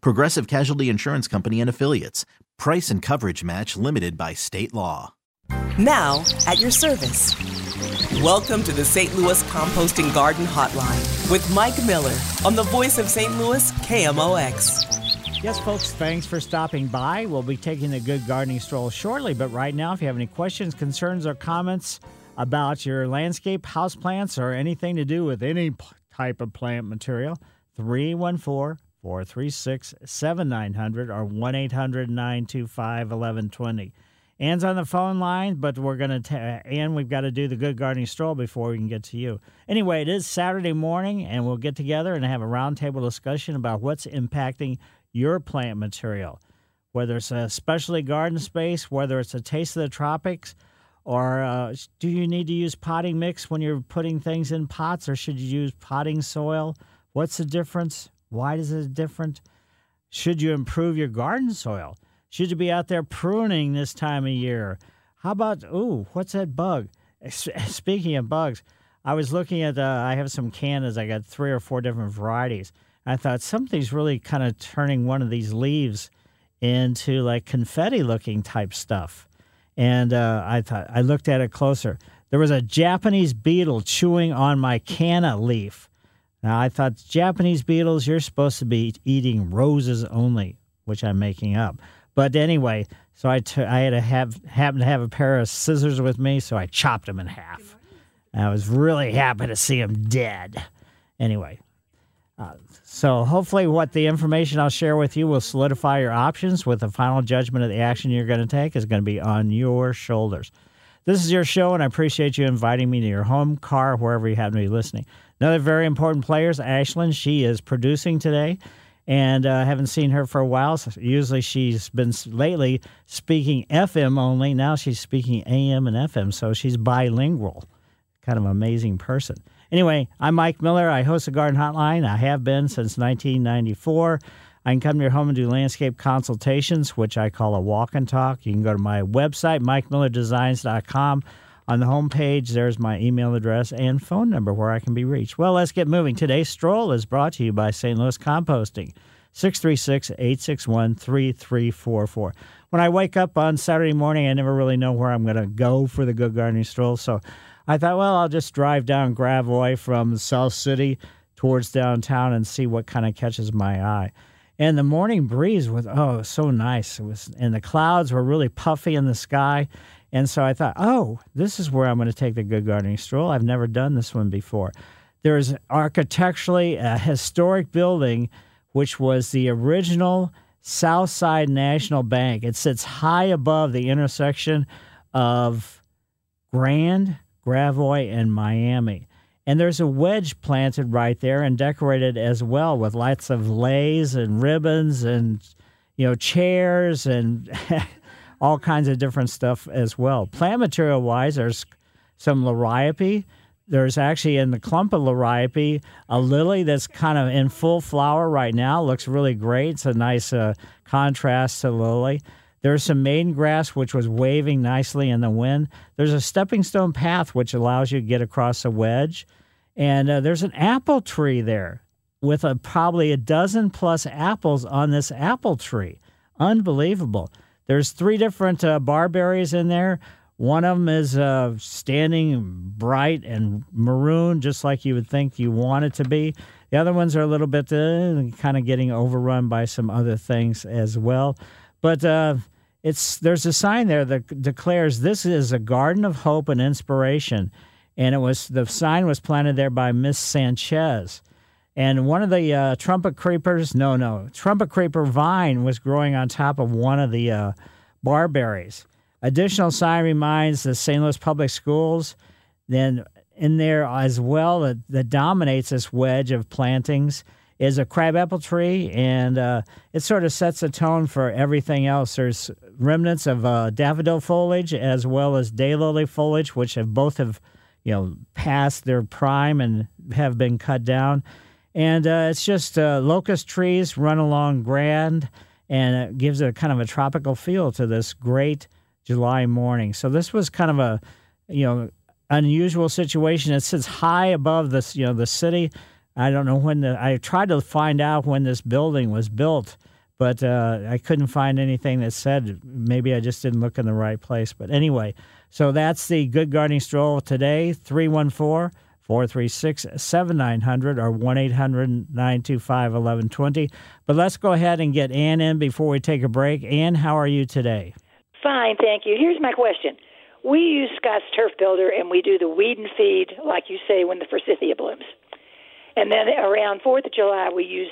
Progressive Casualty Insurance Company and Affiliates. Price and coverage match limited by state law. Now, at your service. Welcome to the St. Louis Composting Garden Hotline with Mike Miller on the voice of St. Louis KMOX. Yes, folks, thanks for stopping by. We'll be taking a good gardening stroll shortly, but right now, if you have any questions, concerns, or comments about your landscape, houseplants, or anything to do with any type of plant material, 314 436 7900 or 1 800 925 1120. Ann's on the phone line, but we're going to, Ann, we've got to do the good gardening stroll before we can get to you. Anyway, it is Saturday morning, and we'll get together and have a roundtable discussion about what's impacting your plant material, whether it's a specialty garden space, whether it's a taste of the tropics, or uh, do you need to use potting mix when you're putting things in pots, or should you use potting soil? What's the difference? Why is it different? Should you improve your garden soil? Should you be out there pruning this time of year? How about, ooh, what's that bug? Speaking of bugs, I was looking at, uh, I have some cannas. I got three or four different varieties. I thought something's really kind of turning one of these leaves into like confetti looking type stuff. And uh, I thought, I looked at it closer. There was a Japanese beetle chewing on my canna leaf. Now, I thought, Japanese beetles, you're supposed to be eating roses only, which I'm making up. But anyway, so I, t- I had to have happen to have a pair of scissors with me, so I chopped them in half. And I was really happy to see them dead. Anyway, uh, so hopefully, what the information I'll share with you will solidify your options. With the final judgment of the action you're going to take is going to be on your shoulders. This is your show, and I appreciate you inviting me to your home, car, wherever you happen to be listening. Another very important player is Ashlyn. She is producing today and I uh, haven't seen her for a while. So usually she's been lately speaking FM only. Now she's speaking AM and FM, so she's bilingual. Kind of amazing person. Anyway, I'm Mike Miller. I host the Garden Hotline. I have been since 1994. I can come to your home and do landscape consultations, which I call a walk and talk. You can go to my website, mikemillerdesigns.com. On the homepage, there's my email address and phone number where I can be reached. Well, let's get moving. Today's stroll is brought to you by St. Louis Composting, 636 861 3344. When I wake up on Saturday morning, I never really know where I'm going to go for the good gardening stroll. So I thought, well, I'll just drive down Gravois from South City towards downtown and see what kind of catches my eye. And the morning breeze was, oh, so nice. It was, and the clouds were really puffy in the sky. And so I thought, oh, this is where I'm going to take the good gardening stroll. I've never done this one before. There's architecturally a historic building, which was the original Southside National Bank. It sits high above the intersection of Grand, Gravois, and Miami. And there's a wedge planted right there and decorated as well with lots of leis and ribbons and you know chairs and all kinds of different stuff as well. Plant material wise, there's some liriope. There's actually in the clump of liriope a lily that's kind of in full flower right now. Looks really great. It's a nice uh, contrast to lily. There's some maiden grass which was waving nicely in the wind. There's a stepping stone path which allows you to get across a wedge. And uh, there's an apple tree there with a, probably a dozen plus apples on this apple tree. Unbelievable. There's three different uh, barberries in there. One of them is uh, standing bright and maroon, just like you would think you want it to be. The other ones are a little bit uh, kind of getting overrun by some other things as well. But uh, it's there's a sign there that declares this is a garden of hope and inspiration, and it was the sign was planted there by Miss Sanchez. And one of the uh, trumpet creepers, no, no, trumpet creeper vine was growing on top of one of the uh, barberries. Additional sign reminds the St. Louis Public Schools. Then in there as well that, that dominates this wedge of plantings is a crabapple tree, and uh, it sort of sets a tone for everything else. There's remnants of uh, daffodil foliage as well as daylily foliage, which have both have you know passed their prime and have been cut down. And uh, it's just uh, locust trees run along grand, and it gives it a kind of a tropical feel to this great July morning. So this was kind of a, you know, unusual situation. It sits high above this, you know, the city. I don't know when the. I tried to find out when this building was built, but uh, I couldn't find anything that said. Maybe I just didn't look in the right place. But anyway, so that's the Good Gardening Stroll today. 314 436 7900 or 1 800 925 1120. But let's go ahead and get Ann in before we take a break. Ann, how are you today? Fine, thank you. Here's my question. We use Scotts Turf Builder and we do the weed and feed, like you say, when the forsythia blooms. And then around 4th of July, we use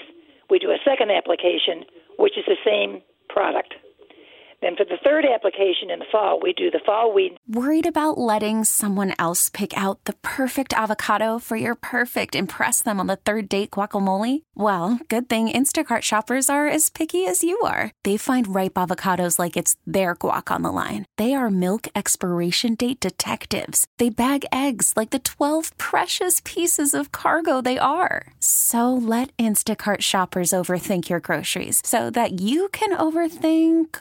we do a second application, which is the same product. Then for the third application in the fall, we do the fall weed. Worried about letting someone else pick out the perfect avocado for your perfect impress them on the third date guacamole? Well, good thing Instacart shoppers are as picky as you are. They find ripe avocados like it's their guac on the line. They are milk expiration date detectives. They bag eggs like the 12 precious pieces of cargo they are. So let Instacart shoppers overthink your groceries so that you can overthink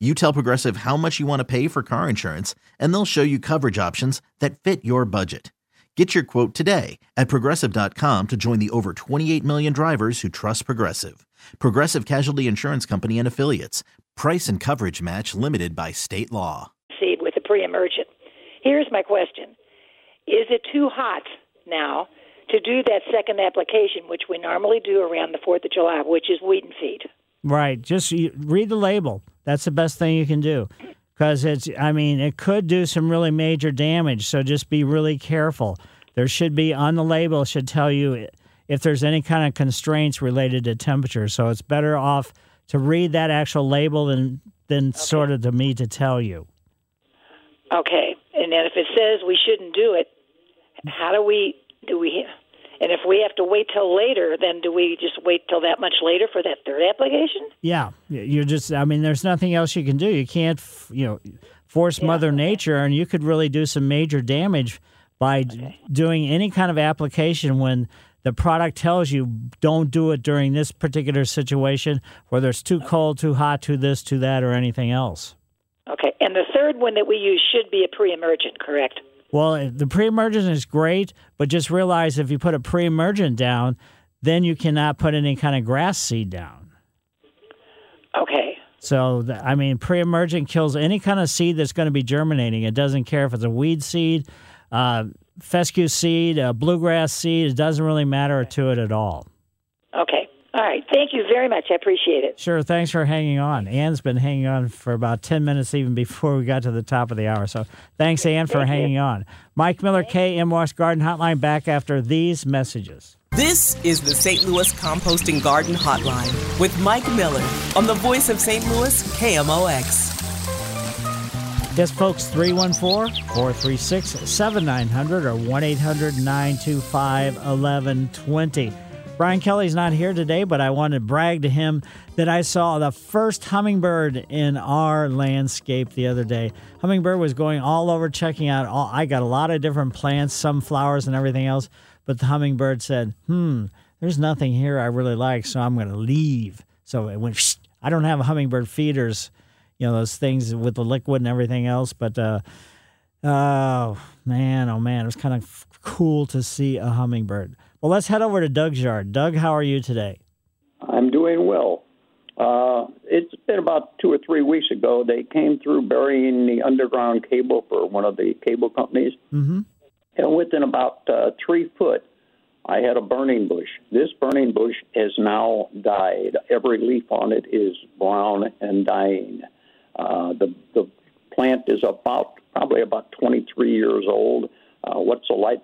you tell Progressive how much you want to pay for car insurance, and they'll show you coverage options that fit your budget. Get your quote today at progressive.com to join the over 28 million drivers who trust Progressive. Progressive Casualty Insurance Company and Affiliates. Price and coverage match limited by state law. Seed with the pre emergent. Here's my question Is it too hot now to do that second application, which we normally do around the 4th of July, which is weed and feed? Right. Just read the label. That's the best thing you can do. Because it's, I mean, it could do some really major damage. So just be really careful. There should be on the label, should tell you if there's any kind of constraints related to temperature. So it's better off to read that actual label than, than okay. sort of to me to tell you. Okay. And then if it says we shouldn't do it, how do we, do we, and if we have to wait till later, then do we just wait till that much later for that third application? Yeah, you're just. I mean, there's nothing else you can do. You can't, you know, force yeah, Mother okay. Nature, and you could really do some major damage by okay. doing any kind of application when the product tells you don't do it during this particular situation, whether it's too cold, too hot, too this, too that, or anything else. Okay, and the third one that we use should be a pre-emergent, correct? Well, the pre-emergent is great, but just realize if you put a pre-emergent down, then you cannot put any kind of grass seed down. Okay. So, I mean, pre-emergent kills any kind of seed that's going to be germinating. It doesn't care if it's a weed seed, uh, fescue seed, a bluegrass seed. It doesn't really matter to it at all. Okay. All right. Thank you very much. I appreciate it. Sure. Thanks for hanging on. Ann's been hanging on for about 10 minutes even before we got to the top of the hour. So thanks, Ann, for Thank hanging you. on. Mike Miller, KMOX Garden Hotline, back after these messages. This is the St. Louis Composting Garden Hotline with Mike Miller on the voice of St. Louis, KMOX. Yes, folks, 314 436 7900 or 1 800 925 1120. Brian Kelly's not here today, but I want to brag to him that I saw the first hummingbird in our landscape the other day. Hummingbird was going all over checking out all I got a lot of different plants, some flowers and everything else, but the hummingbird said, "Hmm, there's nothing here I really like, so I'm going to leave." So it went I don't have hummingbird feeders, you know, those things with the liquid and everything else, but uh Oh man, oh man, it was kind of cool to see a hummingbird. Well, let's head over to Doug's yard. Doug, how are you today? I'm doing well. Uh, it's been about two or three weeks ago. They came through burying the underground cable for one of the cable companies. Mm-hmm. And within about uh, three foot, I had a burning bush. This burning bush has now died. Every leaf on it is brown and dying. Uh, the the plant is about probably about 23 years old. Uh, what's the life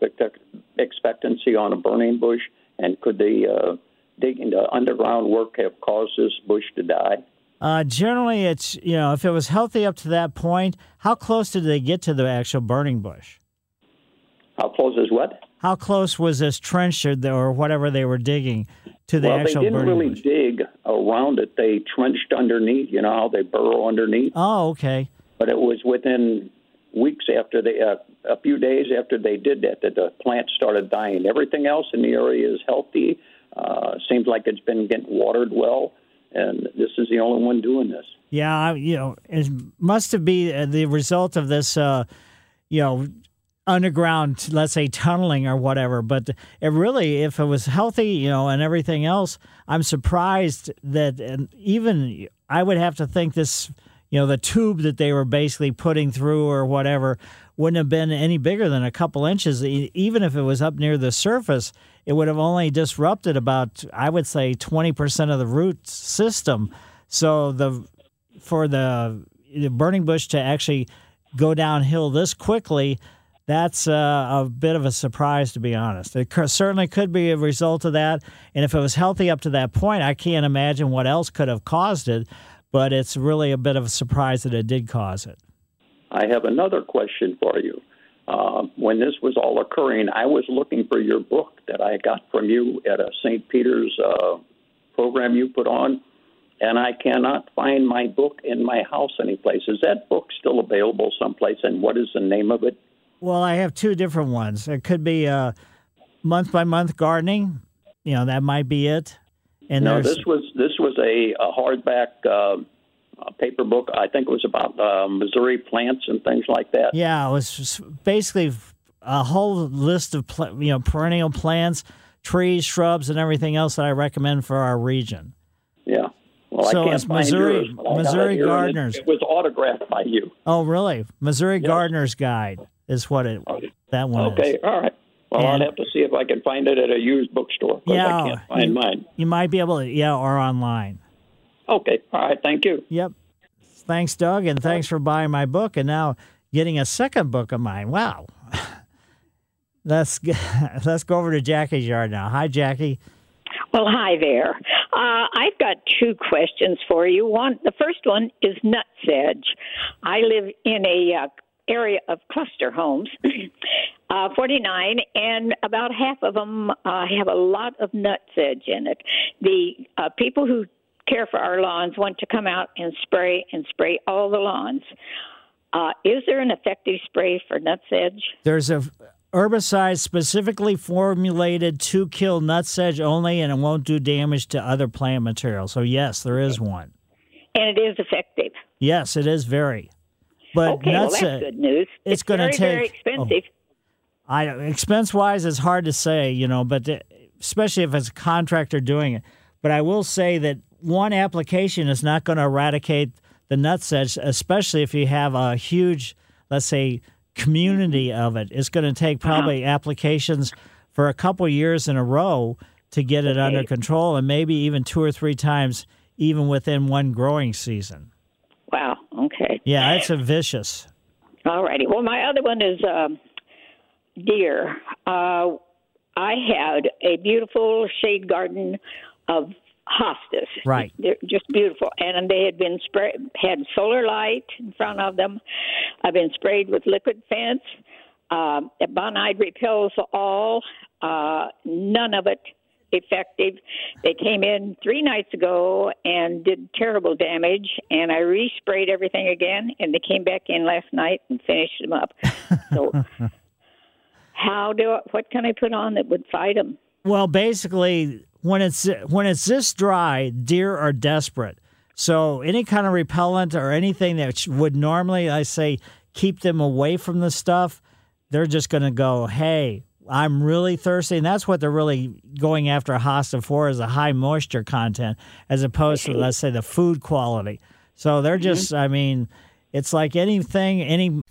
expectancy on a burning bush? And could the uh, digging the underground work have caused this bush to die? Uh, generally, it's you know if it was healthy up to that point, how close did they get to the actual burning bush? How close is what? How close was this trench or, the, or whatever they were digging to the well, actual they didn't really bush? dig around it. They trenched underneath. You know how they burrow underneath. Oh, okay. But it was within weeks after they, uh, a few days after they did that, that the plant started dying. Everything else in the area is healthy. Uh, seems like it's been getting watered well, and this is the only one doing this. Yeah, you know, it must have been the result of this, uh, you know, underground, let's say tunneling or whatever. But it really, if it was healthy, you know, and everything else, I'm surprised that even I would have to think this, you know, the tube that they were basically putting through or whatever wouldn't have been any bigger than a couple inches. Even if it was up near the surface, it would have only disrupted about, I would say, 20% of the root system. So the for the, the burning bush to actually go downhill this quickly, that's uh, a bit of a surprise, to be honest. It certainly could be a result of that. And if it was healthy up to that point, I can't imagine what else could have caused it. But it's really a bit of a surprise that it did cause it. I have another question for you. Uh, when this was all occurring, I was looking for your book that I got from you at a St. Peter's uh, program you put on, and I cannot find my book in my house anyplace. Is that book still available someplace, and what is the name of it? Well, I have two different ones. It could be uh, month by month gardening. You know, that might be it. And no, this was this was a, a hardback uh, uh, paper book. I think it was about uh, Missouri plants and things like that. Yeah, it was basically a whole list of pl- you know perennial plants, trees, shrubs, and everything else that I recommend for our region. Yeah. Well, So I can't it's Missouri- yours, but I got it Missouri Gardeners. It, it was autographed by you. Oh, really? Missouri Gardener's Guide is what it that one Okay, is. all right. Well, And- I'll have to see if I can find it at a used bookstore Yeah, I can't find you, mine. you might be able to, yeah, or online. Okay, all right. Thank you. Yep. Thanks, Doug, and thanks for buying my book and now getting a second book of mine. Wow. Let's g- let's go over to Jackie's yard now. Hi, Jackie. Well, hi there. Uh, I've got two questions for you. One, the first one is nutsedge. I live in a uh, area of cluster homes, uh, 49, and about half of them uh, have a lot of nutsedge in it. The uh, people who care for our lawns want to come out and spray and spray all the lawns. Uh, is there an effective spray for nutsedge? There's a herbicide specifically formulated to kill nutsedge only, and it won't do damage to other plant material. So yes, there is one. And it is effective. Yes, it is very. But okay, well, that's good news. it's gonna very, very take- expensive. I expense wise, it's hard to say, you know, but especially if it's a contractor doing it. But I will say that one application is not going to eradicate the nutsedge, especially if you have a huge, let's say, community of it. It's going to take probably applications for a couple years in a row to get it under control, and maybe even two or three times, even within one growing season. Wow. Okay. Yeah, it's a vicious. All righty. Well, my other one is um, deer. Uh, I had a beautiful shade garden of hostas. Right. They're just beautiful, and they had been sprayed, had solar light in front of them. I've been sprayed with liquid fence. Um, Bonide repels all. Uh, none of it effective. They came in three nights ago and did terrible damage, and I resprayed everything again, and they came back in last night and finished them up. So, how do I, what can I put on that would fight them? Well, basically, when it's when it's this dry, deer are desperate. So any kind of repellent or anything that would normally, I say, keep them away from the stuff, they're just going to go, hey, I'm really thirsty. And that's what they're really going after a hosta for is a high moisture content as opposed to, let's say, the food quality. So they're mm-hmm. just, I mean, it's like anything, any.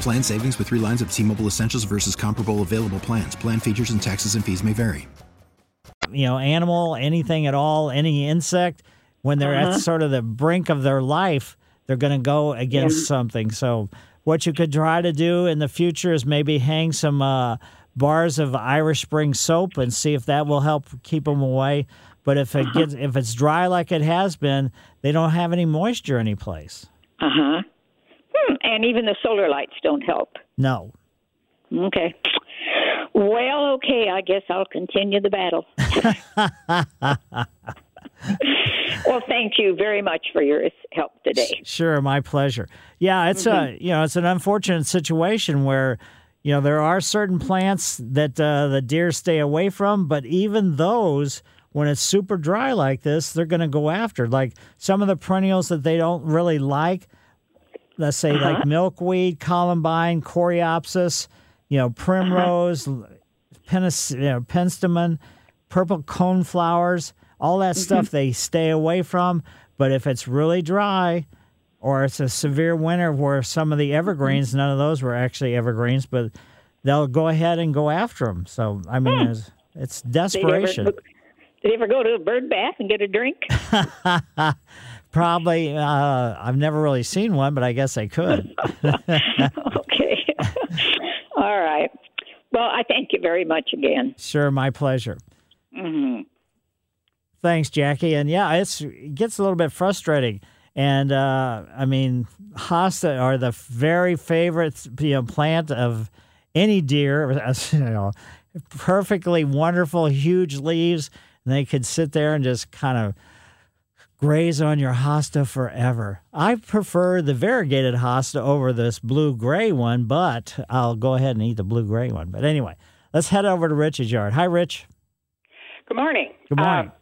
Plan savings with three lines of T Mobile Essentials versus comparable available plans. Plan features and taxes and fees may vary. You know, animal, anything at all, any insect, when they're Uh-huh. at sort of the brink of their life, they're going to go against Yeah. something. So, what you could try to do in the future is maybe hang some uh, bars of Irish Spring soap and see if that will help keep them away. But if it gets if it's dry like it has been, they don't have any moisture anyplace. Uh huh. Hmm. And even the solar lights don't help. No. Okay. Well, okay. I guess I'll continue the battle. well, thank you very much for your help today. Sure, my pleasure. Yeah, it's Mhm. a you know it's an unfortunate situation where you know there are certain plants that uh, the deer stay away from, but even those when it's super dry like this, they're going to go after. Like some of the perennials that they don't really like, let's say like Uh-huh. milkweed, columbine, coreopsis, you know primrose, penis, you know, penstemon, purple coneflowers, all that stuff they stay away from. But if it's really dry, or it's a severe winter where some of the evergreens, none of those were actually evergreens, but they'll go ahead and go after them. So I mean, Hmm. it's, it's Did you ever, desperation. did you ever go to a bird bath and get a drink? Probably, uh, I've never really seen one, but I guess I could. okay. All right. Well, I thank you very much again. sure, my pleasure. hmm Thanks, Jackie. And yeah, it's it gets a little bit frustrating. And uh, I mean, hosta are the very favorite you know, plant of any deer. You know, perfectly wonderful, huge leaves, and they could sit there and just kind of graze on your hosta forever. I prefer the variegated hosta over this blue gray one, but I'll go ahead and eat the blue gray one. But anyway, let's head over to Rich's yard. Hi, Rich. Good morning. Good morning. Uh,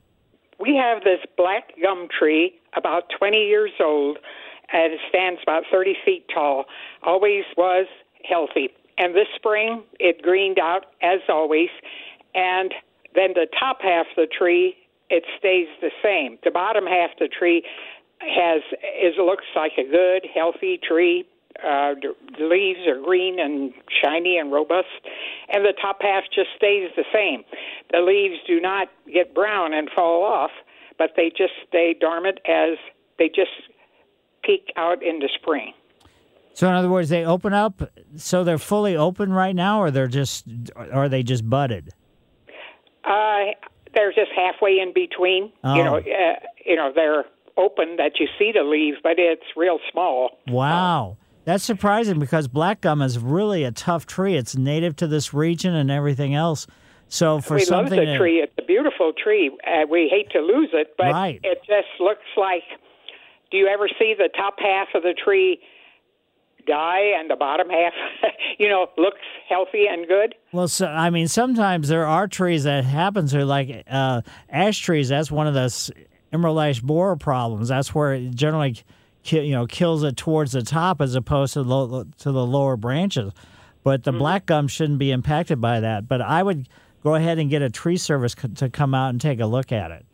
we have this black gum tree, about 20 years old, and it stands about 30 feet tall. Always was healthy. And this spring, it greened out as always. And then the top half of the tree, it stays the same. The bottom half of the tree has is looks like a good, healthy tree. Uh, the the leaves are green and shiny and robust, and the top half just stays the same. The leaves do not get brown and fall off, but they just stay dormant as they just peak out into spring. So in other words, they open up, so they're fully open right now, or they're just, or are they just budded? Uh, they're just halfway in between. You know, Oh. uh, you know, they're open that you see the leaves, but it's real small. Wow, that's surprising because black gum is really a tough tree. It's native to this region and everything else. So for we love something the to- tree. It's a beautiful tree. Uh, we hate to lose it, but Right. it just looks like. Do you ever see the top half of the tree die and the bottom half, you know, looks healthy and good? Well, so I mean, sometimes there are trees that happen to like uh, ash trees. That's one of those emerald ash borer problems. That's where it generally, you know, kills it towards the top as opposed to lo- to the lower branches. But the black gum shouldn't be impacted by that. But I would go ahead and get a tree service c- to come out and take a look at it.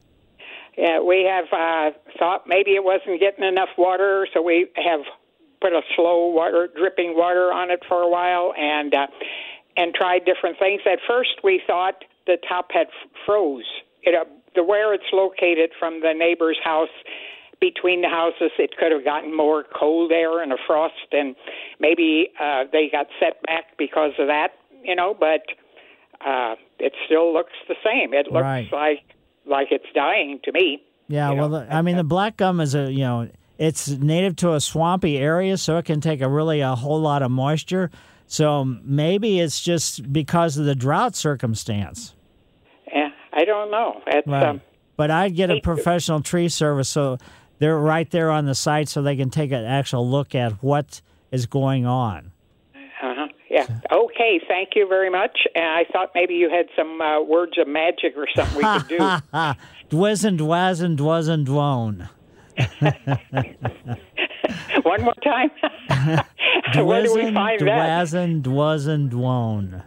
Yeah, we have uh, thought maybe it wasn't getting enough water, so we have put a slow water, dripping water on it for a while, and uh, and tried different things. At first, we thought the top had froze. It uh, the where it's located from the neighbor's house between the houses, it could have gotten more cold air and a frost, and maybe uh, they got set back because of that. You know, but uh, it still looks the same. It looks Right. like like it's dying to me. Yeah, well, the, I mean, the black gum is a you know it's native to a swampy area, so it can take a really a whole lot of moisture. So maybe it's just because of the drought circumstance. Yeah, I don't know. Right. um, but I'd get a professional tree service, so they're right there on the site, so they can take an actual look at what is going on. uh-huh. Yeah. Okay. Thank you very much. And I thought maybe you had some uh, words of magic or something we could do. Dwiz and dwaz and dwaz and dwone. One more time. Where do we find that? dwaz and dwaz dwone.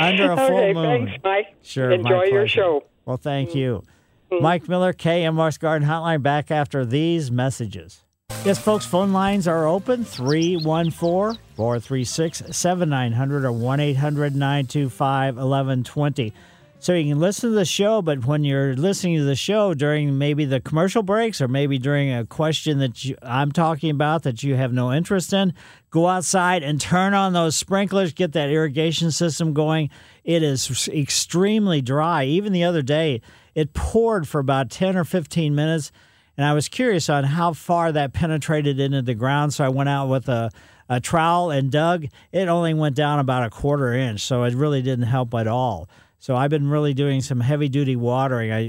Under a full okay, moon. Thanks, Mike. Sure. Enjoy your show. Well, thank you. Mm-hmm. Mm-hmm. Mike Miller, KMOX Garden Hotline, back after these messages. Yes, folks, phone lines are open 314 436 7900 or 1 800 925 1120. So you can listen to the show, but when you're listening to the show during maybe the commercial breaks or maybe during a question that you, I'm talking about that you have no interest in, go outside and turn on those sprinklers, get that irrigation system going. It is extremely dry. Even the other day, it poured for about 10 or 15 minutes, and I was curious on how far that penetrated into the ground. So I went out with a, a trowel and dug. It only went down about a quarter inch, so it really didn't help at all. So I've been really doing some heavy duty watering. I,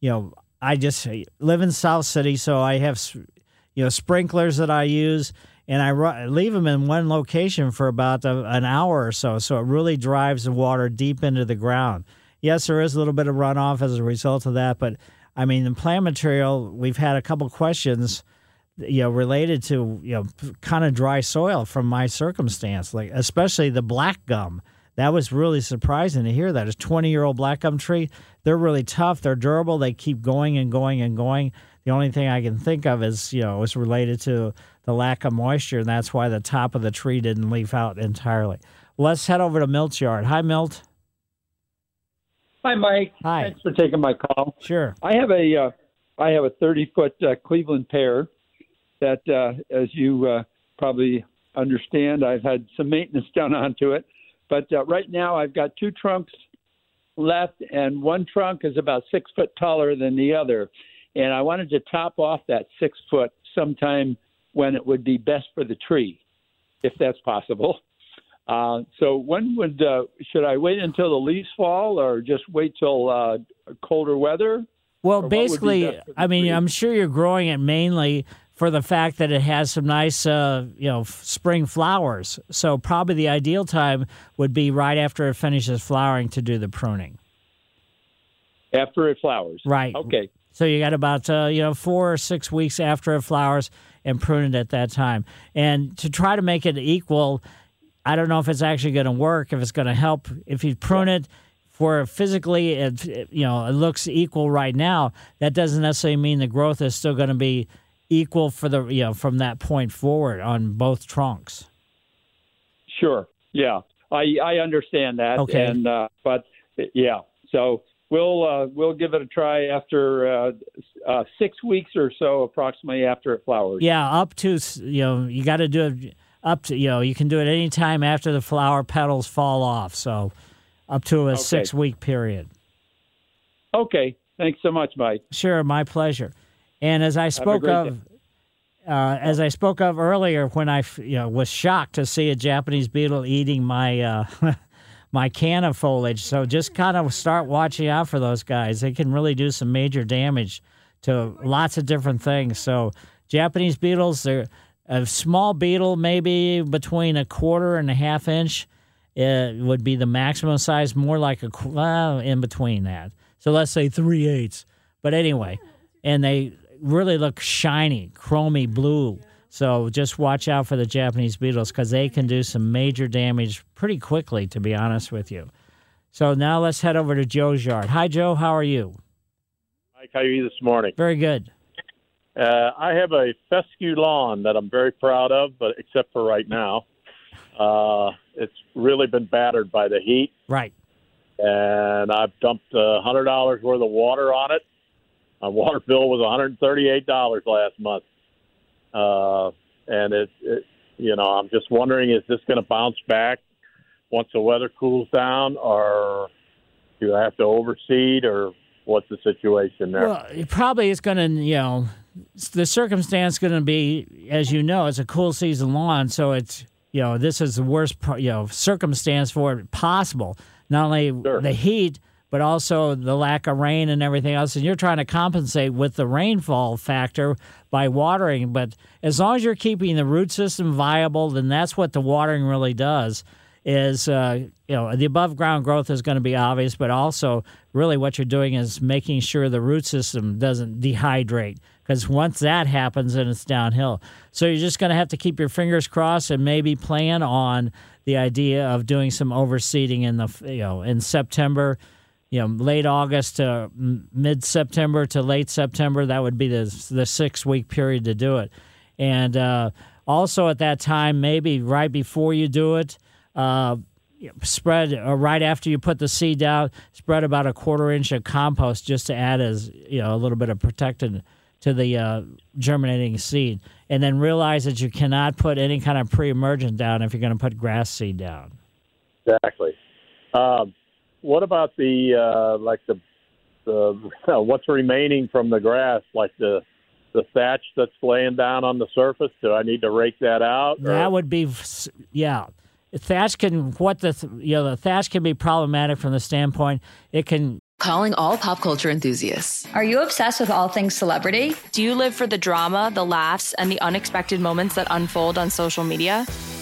you know, I just live in South City, so I have, you know, sprinklers that I use, and I ru- leave them in one location for about a, an hour or so. So it really drives the water deep into the ground. Yes, there is a little bit of runoff as a result of that, but I mean, the plant material. We've had a couple questions, you know, related to you know kind of dry soil from my circumstance, like especially the black gum. That was really surprising to hear that. It's 20 year old black gum tree. They're really tough. They're durable. They keep going and going and going. The only thing I can think of is, you know, it's related to the lack of moisture, and that's why the top of the tree didn't leaf out entirely. Let's head over to Milt's yard. Hi, Milt. Hi, Mike. Hi. Thanks for taking my call. Sure. I have a uh, I have a 30 foot uh, Cleveland pear that, uh, as you uh, probably understand, I've had some maintenance done onto it. But uh, right now, I've got two trunks left, and one trunk is about six foot taller than the other. And I wanted to top off that six foot sometime when it would be best for the tree, if that's possible. Uh, so when would uh, should I wait until the leaves fall, or just wait till uh, colder weather? Well, Or what would be basically, the I mean, tree? I'm sure you're growing it mainly for the fact that it has some nice, uh, you know, f- spring flowers. So probably the ideal time would be right after it finishes flowering to do the pruning. after it flowers. Right. Okay. So you got about uh, you know four or six weeks after it flowers and prune it at that time. And to try to make it equal, I don't know if it's actually going to work. If it's going to help, if you prune it for physically, it, you know, it looks equal right now. That doesn't necessarily mean the growth is still going to be equal for the you know from that point forward on both trunks. Sure. Yeah. I I understand that. Okay. And uh, but yeah. So we'll uh, we'll give it a try after uh, uh, six weeks or so, approximately after it flowers. Yeah, up to you know you got to do it up to you know you can do it any time after the flower petals fall off. So up to a Okay. six week period. Okay. Thanks so much, Mike. Sure, my pleasure. And as I spoke of, uh, as I spoke of earlier, when I you know was shocked to see a Japanese beetle eating my uh, my canna foliage, so just kind of start watching out for those guys. They can really do some major damage to lots of different things. So Japanese beetles, they're a small beetle, maybe between a quarter and a half inch. It would be the maximum size, more like a well, in between that. So let's say three eighths. But anyway, and they really look shiny, chromy blue. So just watch out for the Japanese beetles because they can do some major damage pretty quickly, to be honest with you. So now let's head over to Joe's yard. Hi, Joe. How are you? Mike, how are you this morning? Very good. Uh, I have a fescue lawn that I'm very proud of, but except for right now, uh, it's really been battered by the heat. Right. and I've dumped a hundred dollars worth of water on it. My water bill was one hundred thirty-eight dollars last month, uh, and it, it, you know, I'm just wondering, is this going to bounce back once the weather cools down, or do I have to overseed, or what's the situation there? Well, it probably is going to, you know, the circumstance going to be, as you know, it's a cool season lawn, so it's, you know, this is the worst, you know, circumstance for it possible. Not only sure. the heat, but also the lack of rain and everything else. And you're trying to compensate with the rainfall factor by watering. But as long as you're keeping the root system viable, then that's what the watering really does. Is uh, you know the above ground growth is going to be obvious, but also really what you're doing is making sure the root system doesn't dehydrate because once that happens, then it's downhill. So you're just going to have to keep your fingers crossed and maybe plan on the idea of doing some overseeding in the you know in September you know, late August to mid September to late September. That would be the the six week period to do it. And uh, also at that time, maybe right before you do it, uh, spread uh, right after you put the seed down, spread about a quarter inch of compost just to add as you know a little bit of protectant to the uh, germinating seed. And then realize that you cannot put any kind of pre-emergent down if you're going to put grass seed down. Exactly. Um, what about the uh, like the the what's remaining from the grass, like the the thatch that's laying down on the surface? Do I need to rake that out? Or? That would be, yeah. Thatch can what the you know the thatch can be problematic from the standpoint it can Calling all pop culture enthusiasts. Are you obsessed with all things celebrity? Do you live for the drama, the laughs, and the unexpected moments that unfold on social media?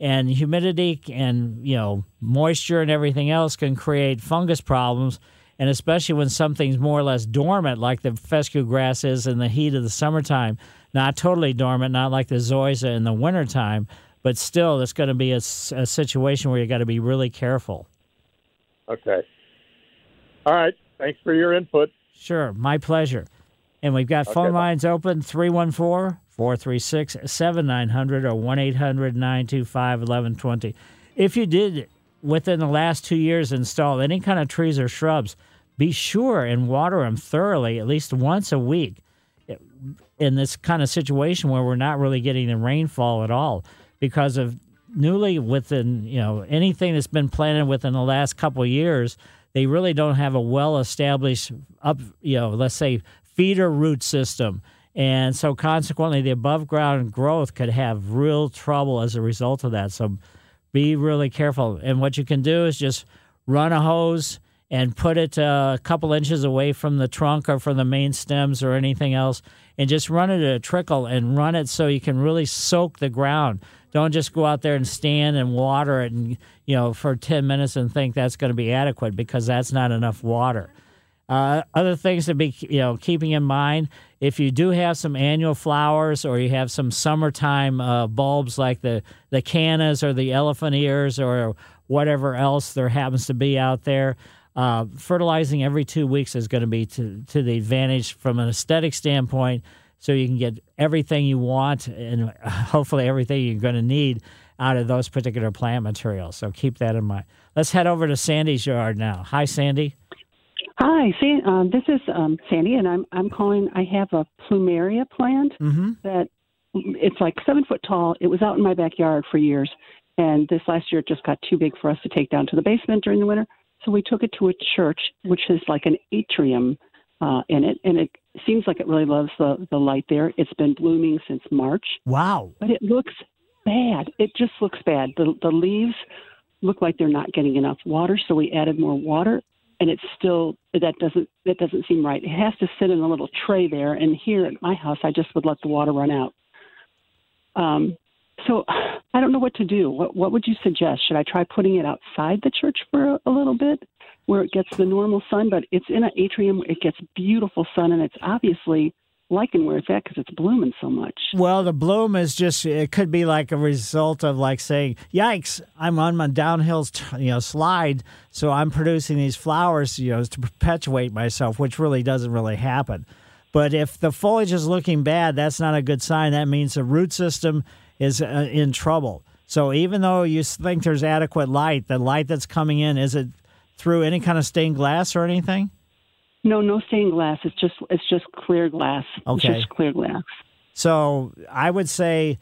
and humidity and you know moisture and everything else can create fungus problems. And especially when something's more or less dormant, like the fescue grass is in the heat of the summertime, not totally dormant, not like the zoysia in the wintertime, but still, it's going to be a, a situation where you got to be really careful. Okay. All right. Thanks for your input. Sure. My pleasure. And we've got phone lines open 314 436 7900 or 1 800 925 1120. If you did within the last two years install any kind of trees or shrubs, be sure and water them thoroughly at least once a week in this kind of situation where we're not really getting the rainfall at all because of newly within you know anything that's been planted within the last couple years they really don't have a well established up you know let's say feeder root system. And so, consequently, the above ground growth could have real trouble as a result of that. So, be really careful. And what you can do is just run a hose and put it uh, a couple inches away from the trunk or from the main stems or anything else, and just run it at a trickle and run it so you can really soak the ground. Don't just go out there and stand and water it and you know for 10 minutes and think that's going to be adequate because that's not enough water. Uh, other things to be you know keeping in mind if you do have some annual flowers or you have some summertime uh, bulbs like the the cannas or the elephant ears or whatever else there happens to be out there. Uh, fertilizing every two weeks is going to be to, to the advantage from an aesthetic standpoint, so you can get everything you want and hopefully everything you're going to need out of those particular plant materials. So keep that in mind. Let's head over to Sandy's yard now. Hi, Sandy. Hi, San, um, this is um, Sandy, and I'm I'm calling. I have a plumeria plant mm-hmm. that it's like seven foot tall. It was out in my backyard for years, and this last year it just got too big for us to take down to the basement during the winter. So we took it to a church, which is like an atrium uh, in it, and it seems like it really loves the the light there. It's been blooming since March. Wow! But it looks bad. It just looks bad. The the leaves look like they're not getting enough water, so we added more water and it's still that doesn't that doesn't seem right. It has to sit in a little tray there, and here at my house, I just would let the water run out. Um, so I don't know what to do. What what would you suggest? Should I try putting it outside the church for a, a little bit where it gets the normal sun, but it's in an atrium. It gets beautiful sun, and it's obviously liking where it's at because it's blooming so much. Well, the bloom is just, it could be like a result of like saying, yikes, I'm on my downhill, you know, slide. So I'm producing these flowers, you know, to perpetuate myself, which really doesn't really happen. But if the foliage is looking bad, that's not a good sign. That means the root system is uh, in trouble. So even though you think there's adequate light, the light that's coming in, is it through any kind of stained glass or anything? No, no stained glass. It's just it's just clear glass. Okay. It's just clear glass. So I would say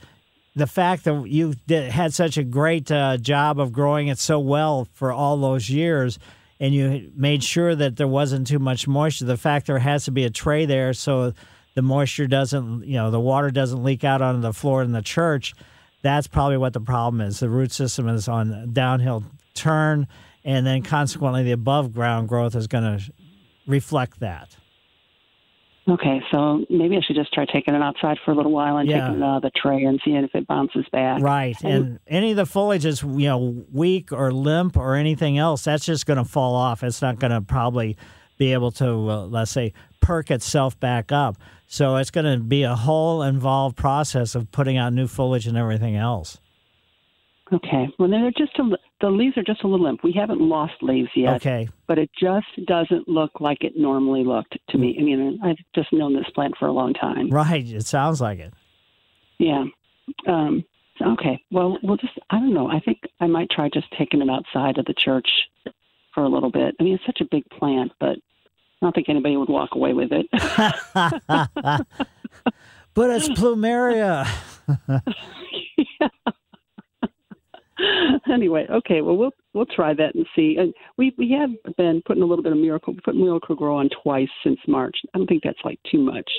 the fact that you did, had such a great uh, job of growing it so well for all those years, and you made sure that there wasn't too much moisture. The fact there has to be a tray there so the moisture doesn't, you know, the water doesn't leak out onto the floor in the church. That's probably what the problem is. The root system is on downhill turn, and then consequently the above ground growth is going to reflect that. Okay, so maybe I should just try taking it outside for a little while and Yeah. taking of the tray and seeing if it bounces back. Right. And any of the foliage is, you know, weak or limp or anything else, that's just going to fall off. It's not going to probably be able to, uh, let's say, perk itself back up. So it's going to be a whole involved process of putting out new foliage and everything else. Okay. Well, they're just a, the leaves are just a little limp. We haven't lost leaves yet. Okay. But it just doesn't look like it normally looked to me. I mean, I've just known this plant for a long time. Right. It sounds like it. Yeah. Um, okay. Well, we'll just, I don't know. I think I might try just taking it outside of the church for a little bit. I mean, it's such a big plant, but I don't think anybody would walk away with it. But it's plumeria. anyway, okay. Well, we'll we'll try that and see. And we we have been putting a little bit of miracle. We put Miracle-Gro on twice since March. I don't think that's like too much,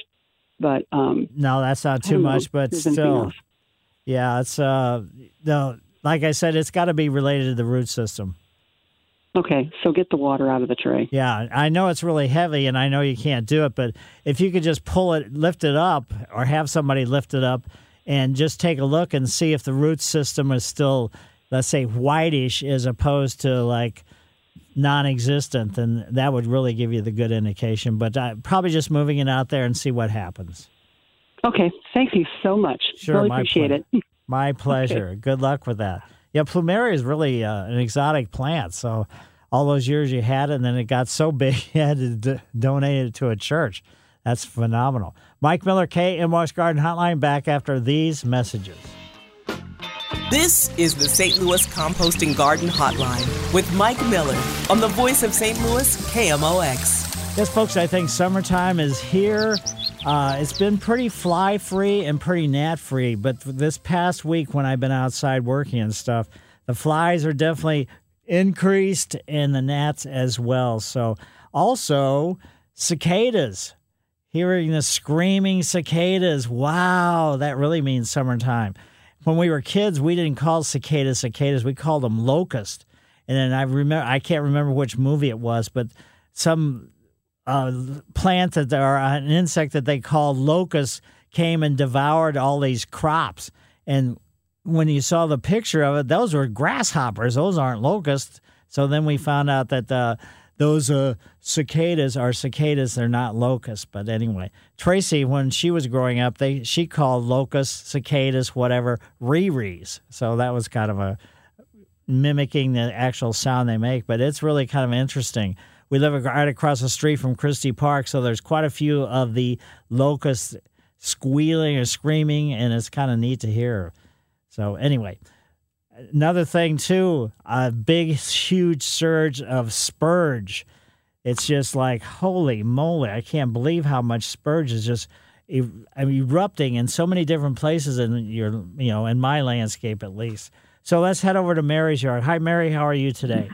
but um, No, that's not too don't know much, but still. Yeah, it's, uh, no, like I said, it's got to be related to the root system. Okay, so get the water out of the tray. Yeah, I know it's really heavy and I know you can't do it, but if you could just pull it, lift it up, or have somebody lift it up and just take a look and see if the root system is still, let's say, whitish as opposed to like non existent, then that would really give you the good indication. But uh, probably just moving it out there and see what happens. Okay, thank you so much. Sure, really appreciate it. My pleasure. Good luck with that. Yeah, plumeria is really uh, an exotic plant. So all those years you had it, and then it got so big you had to d- donate it to a church. That's phenomenal. Mike Miller, KMOX Garden Hotline, back after these messages. This is the St. Louis Composting Garden Hotline with Mike Miller on the voice of St. Louis, KMOX. Yes, folks, I think summertime is here. Uh, it's been pretty fly free and pretty gnat free, but this past week when I've been outside working and stuff, the flies are definitely increased and the gnats as well. So, also cicadas. Hearing the screaming cicadas. Wow, that really means summertime. When we were kids, we didn't call cicadas cicadas, we called them locusts. And then I remember, I can't remember which movie it was, but some uh, plant that or an insect that they called locust came and devoured all these crops. And when you saw the picture of it, those were grasshoppers. Those aren't locusts. So then we found out that uh, those uh, cicadas are cicadas. They're not locusts. But anyway, Tracy, when she was growing up, they she called locusts, cicadas, whatever, riris. So that was kind of a mimicking the actual sound they make. But it's really kind of interesting. We live right across the street from Christie Park, so there's quite a few of the locusts squealing or screaming, and it's kind of neat to hear. So anyway, another thing too, a big, huge surge of spurge. It's just like holy moly! I can't believe how much spurge is just erupting in so many different places in your, you know, in my landscape at least. So let's head over to Mary's yard. Hi, Mary. How are you today?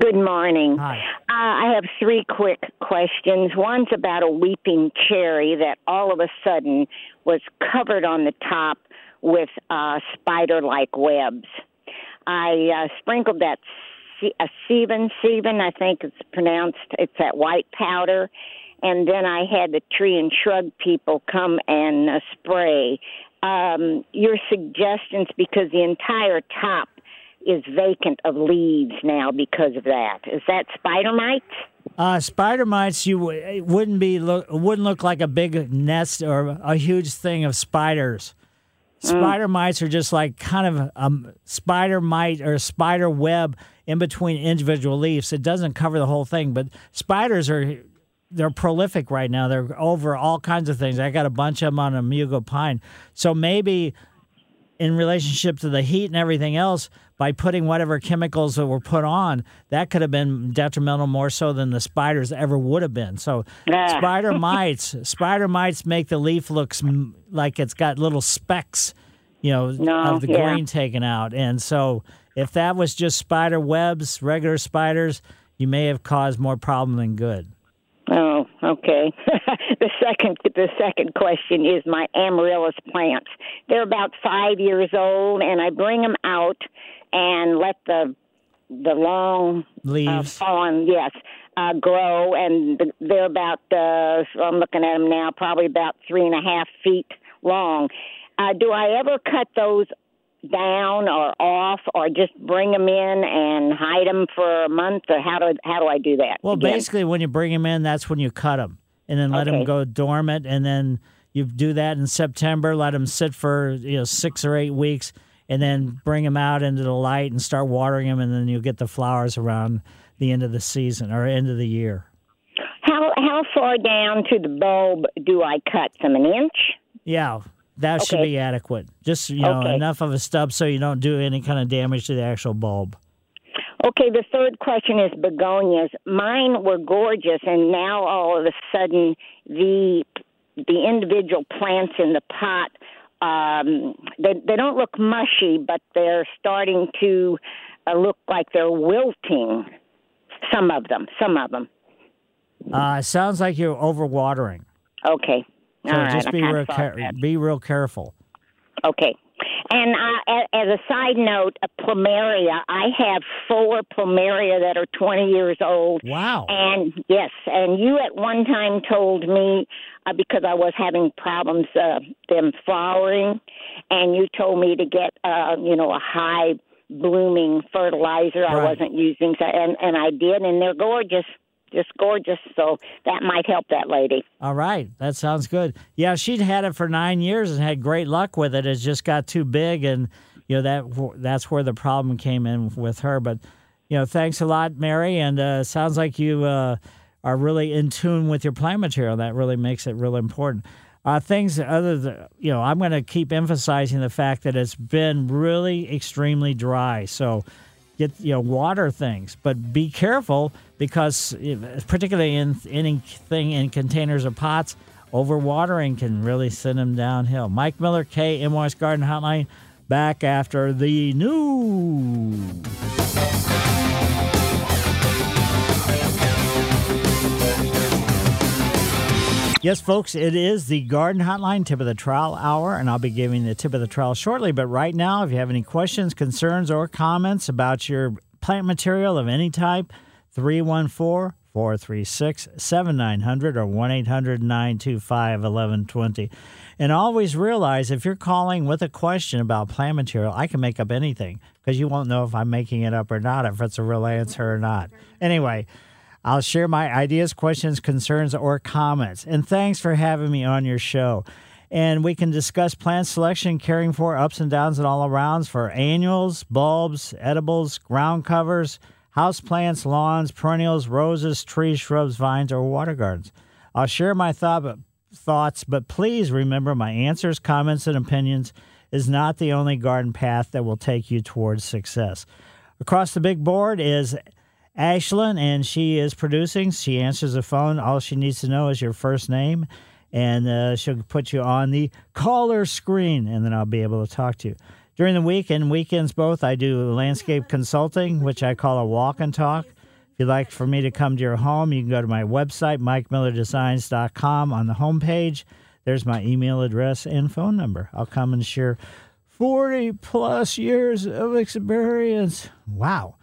Good morning. Hi. Uh, I have three quick questions. One's about a weeping cherry that all of a sudden was covered on the top with uh, spider like webs. I uh, sprinkled that se- a Sevin, Sevin, I think it's pronounced, it's that white powder. And then I had the tree and shrub people come and uh, spray. Um, your suggestions, because the entire top is vacant of leaves now because of that. Is that spider mites? Uh, spider mites, you w- wouldn't be look wouldn't look like a big nest or a huge thing of spiders. Mm. Spider mites are just like kind of a spider mite or spider web in between individual leaves. It doesn't cover the whole thing, but spiders are they're prolific right now. They're over all kinds of things. I got a bunch of them on a mugo pine. So maybe in relationship to the heat and everything else, by putting whatever chemicals that were put on, that could have been detrimental more so than the spiders ever would have been. So spider mites, spider mites make the leaf looks like it's got little specks, you know, No, of the yeah. green taken out. And so if that was just spider webs, regular spiders, you may have caused more problem than good. Okay. the second the second question is my amaryllis plants. They're about five years old, and I bring them out and let the the long uh, Leaves. fallen yes uh, grow, and th- they're about uh, I'm looking at them now, probably about three and a half feet long. Uh, do I ever cut those down or off, or just bring them in and hide them for a month, or how do how do I do that? Well, again? basically, when you bring them in, that's when you cut them, and then let them go dormant, and then you do that in September. Let them sit for you know six or eight weeks, and then bring them out into the light and start watering them, and then you'll get the flowers around the end of the season or end of the year. How how far down to the bulb do I cut them? An inch? Yeah, that should be adequate. Just you know Okay. enough of a stub so you don't do any kind of damage to the actual bulb. Okay, the third question is begonias. Mine were gorgeous, and now all of a sudden the the individual plants in the pot um, they they don't look mushy, but they're starting to uh, look like they're wilting. Some of them, some of them. Uh, sounds like you're overwatering. Okay, So all right. just I be real that. be real careful. Okay. And uh, as a side note, a plumeria, I have four plumeria that are 20 years old. Wow. And yes, and you at one time told me uh, because I was having problems uh, them flowering, and you told me to get uh, you know a high blooming fertilizer. I wasn't using, so, and and I did, and they're gorgeous, just gorgeous. So that might help that lady. All right, that sounds good. Yeah, she'd had it for nine years and had great luck with it. It just got too big, and you know that that's where the problem came in with her. But you know, thanks a lot, Mary, and uh, sounds like you uh, are really in tune with your plant material. That really makes it real important. Uh, things other than you know, I'm going to keep emphasizing the fact that it's been really extremely dry. So get you know water things, but be careful because eh, particularly in anything in containers or pots, overwatering can really send them downhill. Mike Miller, KMOX Garden Hotline, back after the news. Yes, folks, it is the Garden Hotline tip of the trowel hour, and I'll be giving the tip of the trowel shortly. But right now, if you have any questions, concerns, or comments about your plant material of any type, 314 436 7900 or 1 800 925 1120. And always realize if you're calling with a question about plant material, I can make up anything because you won't know if I'm making it up or not, if it's a real answer or not. Anyway, I'll share my ideas, questions, concerns, or comments. And thanks for having me on your show. And we can discuss plant selection, caring for ups and downs and all arounds for annuals, bulbs, edibles, ground covers, house plants, lawns, perennials, roses, trees, shrubs, vines, or water gardens. I'll share my thought, thoughts, but please remember my answers, comments, and opinions is not the only garden path that will take you towards success. Across the big board is Ashlyn, and she is producing. She answers the phone. All she needs to know is your first name, and uh, she'll put you on the caller screen, and then I'll be able to talk to you. During the week and weekends, both, I do landscape consulting, which I call a walk and talk. If you'd like for me to come to your home, you can go to my website, mikemillerdesigns.com. On the homepage, there's my email address and phone number. I'll come and share 40 plus years of experience. Wow.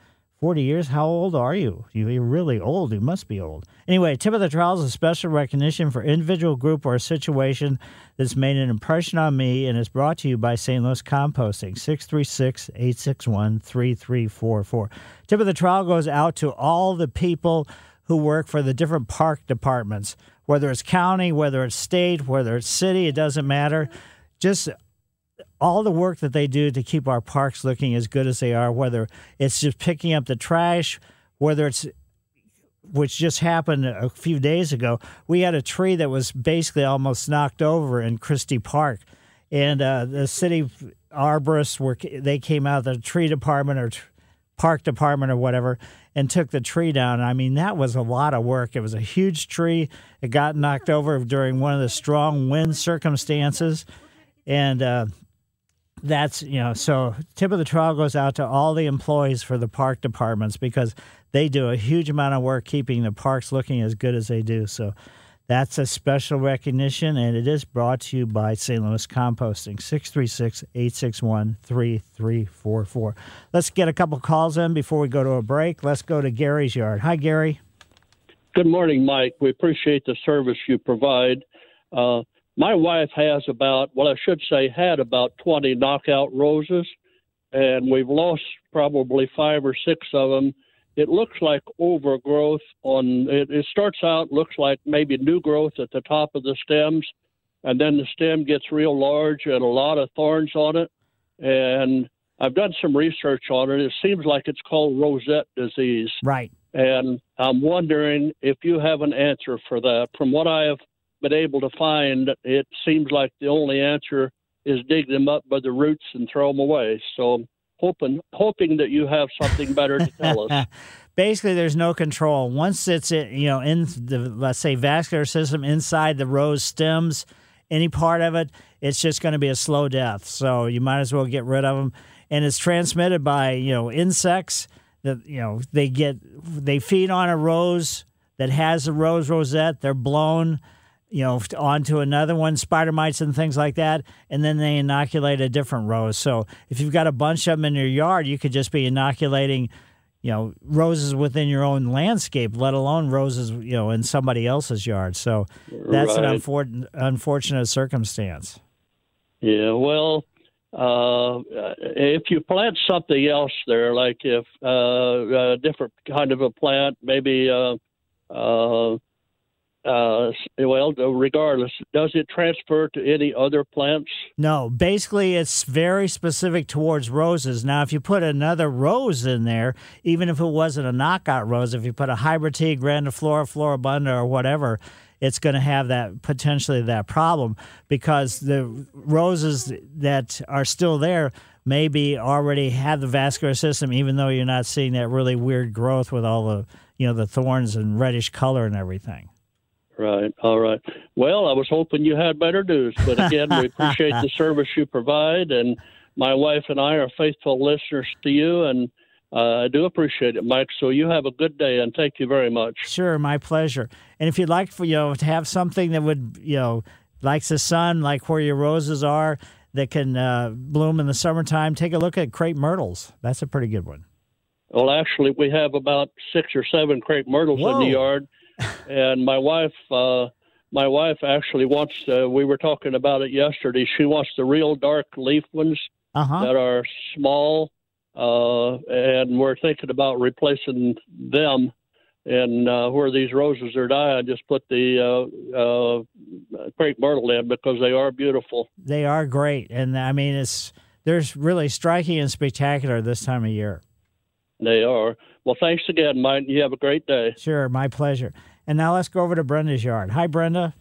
40 years? How old are you? You're really old. You must be old. Anyway, Tip of the trowel is a special recognition for individual, group, or situation that's made an impression on me and is brought to you by St. Louis Composting, 636 861 3344. Tip of the trowel goes out to all the people who work for the different park departments, whether it's county, whether it's state, whether it's city, it doesn't matter. Just all the work that they do to keep our parks looking as good as they are, whether it's just picking up the trash, whether it's which just happened a few days ago. We had a tree that was basically almost knocked over in Christie Park, and uh, the city arborists were they came out of the tree department or park department or whatever and took the tree down. I mean, that was a lot of work. It was a huge tree. It got knocked over during one of the strong wind circumstances, and uh, that's you know so tip of the trowel goes out to all the employees for the park departments because they do a huge amount of work keeping the parks looking as good as they do. So that's a special recognition and it is brought to you by st louis composting 636-861-3344 let's get a couple calls in before we go to a break. Let's go to gary's yard. Hi gary. Good morning mike. We appreciate the service you provide. Uh, my wife has about, well, I should say, had about 20 knockout roses, and we've lost probably five or six of them. It looks like overgrowth on it, it starts out looks like maybe new growth at the top of the stems, and then the stem gets real large and a lot of thorns on it. And I've done some research on it. It seems like it's called rosette disease. Right. And I'm wondering if you have an answer for that. From what I have been able to find, it seems like the only answer is dig them up by the roots and throw them away. So I'm hoping hoping that you have something better to tell us. Basically, there's no control. Once it's in, you know in the let's say vascular system inside the rose stems, any part of it, it's just going to be a slow death. So you might as well get rid of them. And it's transmitted by you know insects that you know they get they feed on a rose that has a rose rosette. They're blown you know, onto another one, spider mites and things like that, and then they inoculate a different rose. So if you've got a bunch of them in your yard, you could just be inoculating, you know, roses within your own landscape, let alone roses, you know, in somebody else's yard. So that's Right. an unfor- unfortunate circumstance. Yeah, well, uh, if you plant something else there, like if uh, a different kind of a plant, maybe, uh, uh, uh, well, regardless, does it transfer to any other plants? No, basically, it's very specific towards roses. Now, if you put another rose in there, even if it wasn't a knockout rose, if you put a hybrid tea, grandiflora, floribunda, or whatever, it's going to have that potentially that problem because the roses that are still there maybe already have the vascular system, even though you're not seeing that really weird growth with all the you know the thorns and reddish color and everything. Right. All right. Well, I was hoping you had better news, but again, we appreciate the service you provide, and my wife and I are faithful listeners to you, and uh, I do appreciate it, Mike. So you have a good day, and thank you very much. Sure, my pleasure. And if you'd like for you know to have something that would you know likes the sun, like where your roses are, that can uh, bloom in the summertime, take a look at crepe myrtles. That's a pretty good one. Well, actually, we have about six or seven crepe myrtles in the yard, and my wife, uh, my wife actually wants. Uh, we were talking about it yesterday. She wants the real dark leaf ones Uh-huh. that are small, uh, and we're thinking about replacing them. And uh, where these roses are dying, I just put the uh, uh, crepe myrtle in because they are beautiful. They are great, and I mean it's they're really striking and spectacular this time of year. They are. Well, thanks again, Mike. You have a great day. Sure, my pleasure. And now let's go over to Brenda's yard. Hi, Brenda.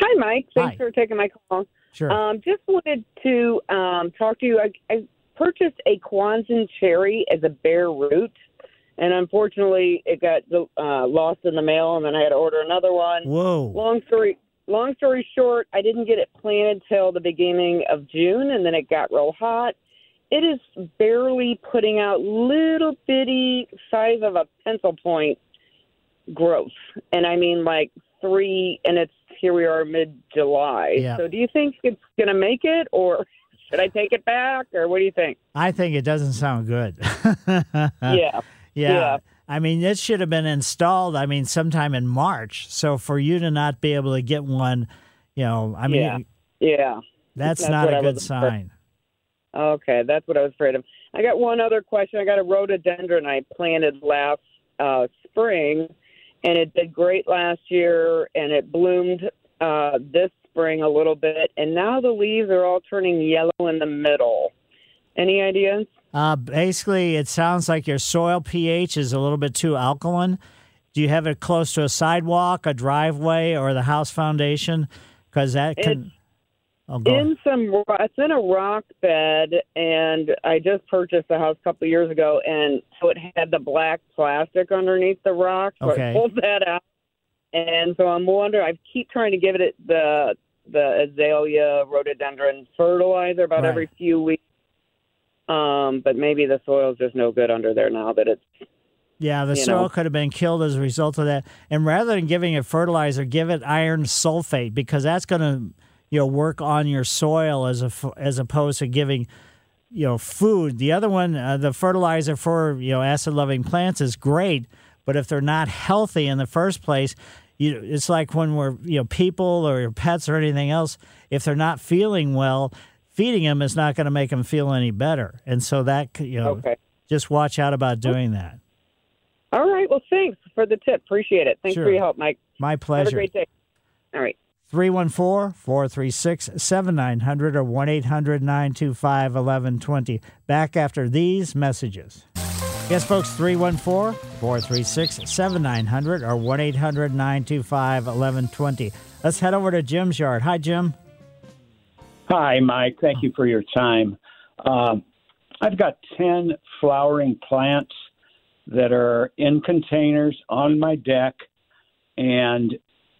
Hi, Mike. Thanks Hi. for taking my call. Sure. Um, just wanted to um, talk to you. I, I purchased a Kwanzan cherry as a bare root, and unfortunately, it got uh, lost in the mail, and then I had to order another one. Whoa. Long story. Long story short, I didn't get it planted till the beginning of June, and then it got real hot. It is barely putting out little bitty size of a pencil point growth, and I mean like three, and it's here we are mid July. Yeah. So do you think it's going to make it, or Should I take it back, or what do you think? I think it doesn't sound good. yeah. yeah. Yeah. I mean, this should have been installed, I mean, sometime in March. So for you to not be able to get one, you know, I mean, yeah. Yeah. that's, That's not a good sign. Okay, that's what I was afraid of. I got one other question. I got a rhododendron I planted last uh, spring, and it did great last year, and it bloomed uh, this spring a little bit, and now the leaves are all turning yellow in the middle. Any ideas? Uh, basically, it sounds like your soil pH is a little bit too alkaline. Do you have it close to a sidewalk, a driveway, or the house foundation? Because that can. Ahead. In some it's in a rock bed and i just purchased the house a couple of years ago and so it had the black plastic underneath the rock so Okay. i pulled that out and so i'm wondering i keep trying to give it the the azalea rhododendron fertilizer about Right. every few weeks um but maybe the soil's just no good under there now that it's Yeah, the you soil know. could have been killed as a result of that. And rather than giving it fertilizer, give it iron sulfate because that's going to, you know, work on your soil as a as opposed to giving, you know, food. The other one, uh, the fertilizer for you know acid loving plants is great, but if they're not healthy in the first place, you it's like when we're you know people or your pets or anything else, if they're not feeling well. Feeding them is not going to make them feel any better, and so that you know, Okay. just watch out about doing that. all right well thanks for the tip appreciate it thanks Sure. for your help mike My pleasure. have a great day all right 314 436 7900 or 1 800 925 1120. Back after these messages. Yes, folks, 314 436 7900 or 1 800 925 1120. Let's head over to Jim's yard. Hi, Jim. Hi, Mike. Thank you for your time. Um, I've got 10 flowering plants that are in containers on my deck, and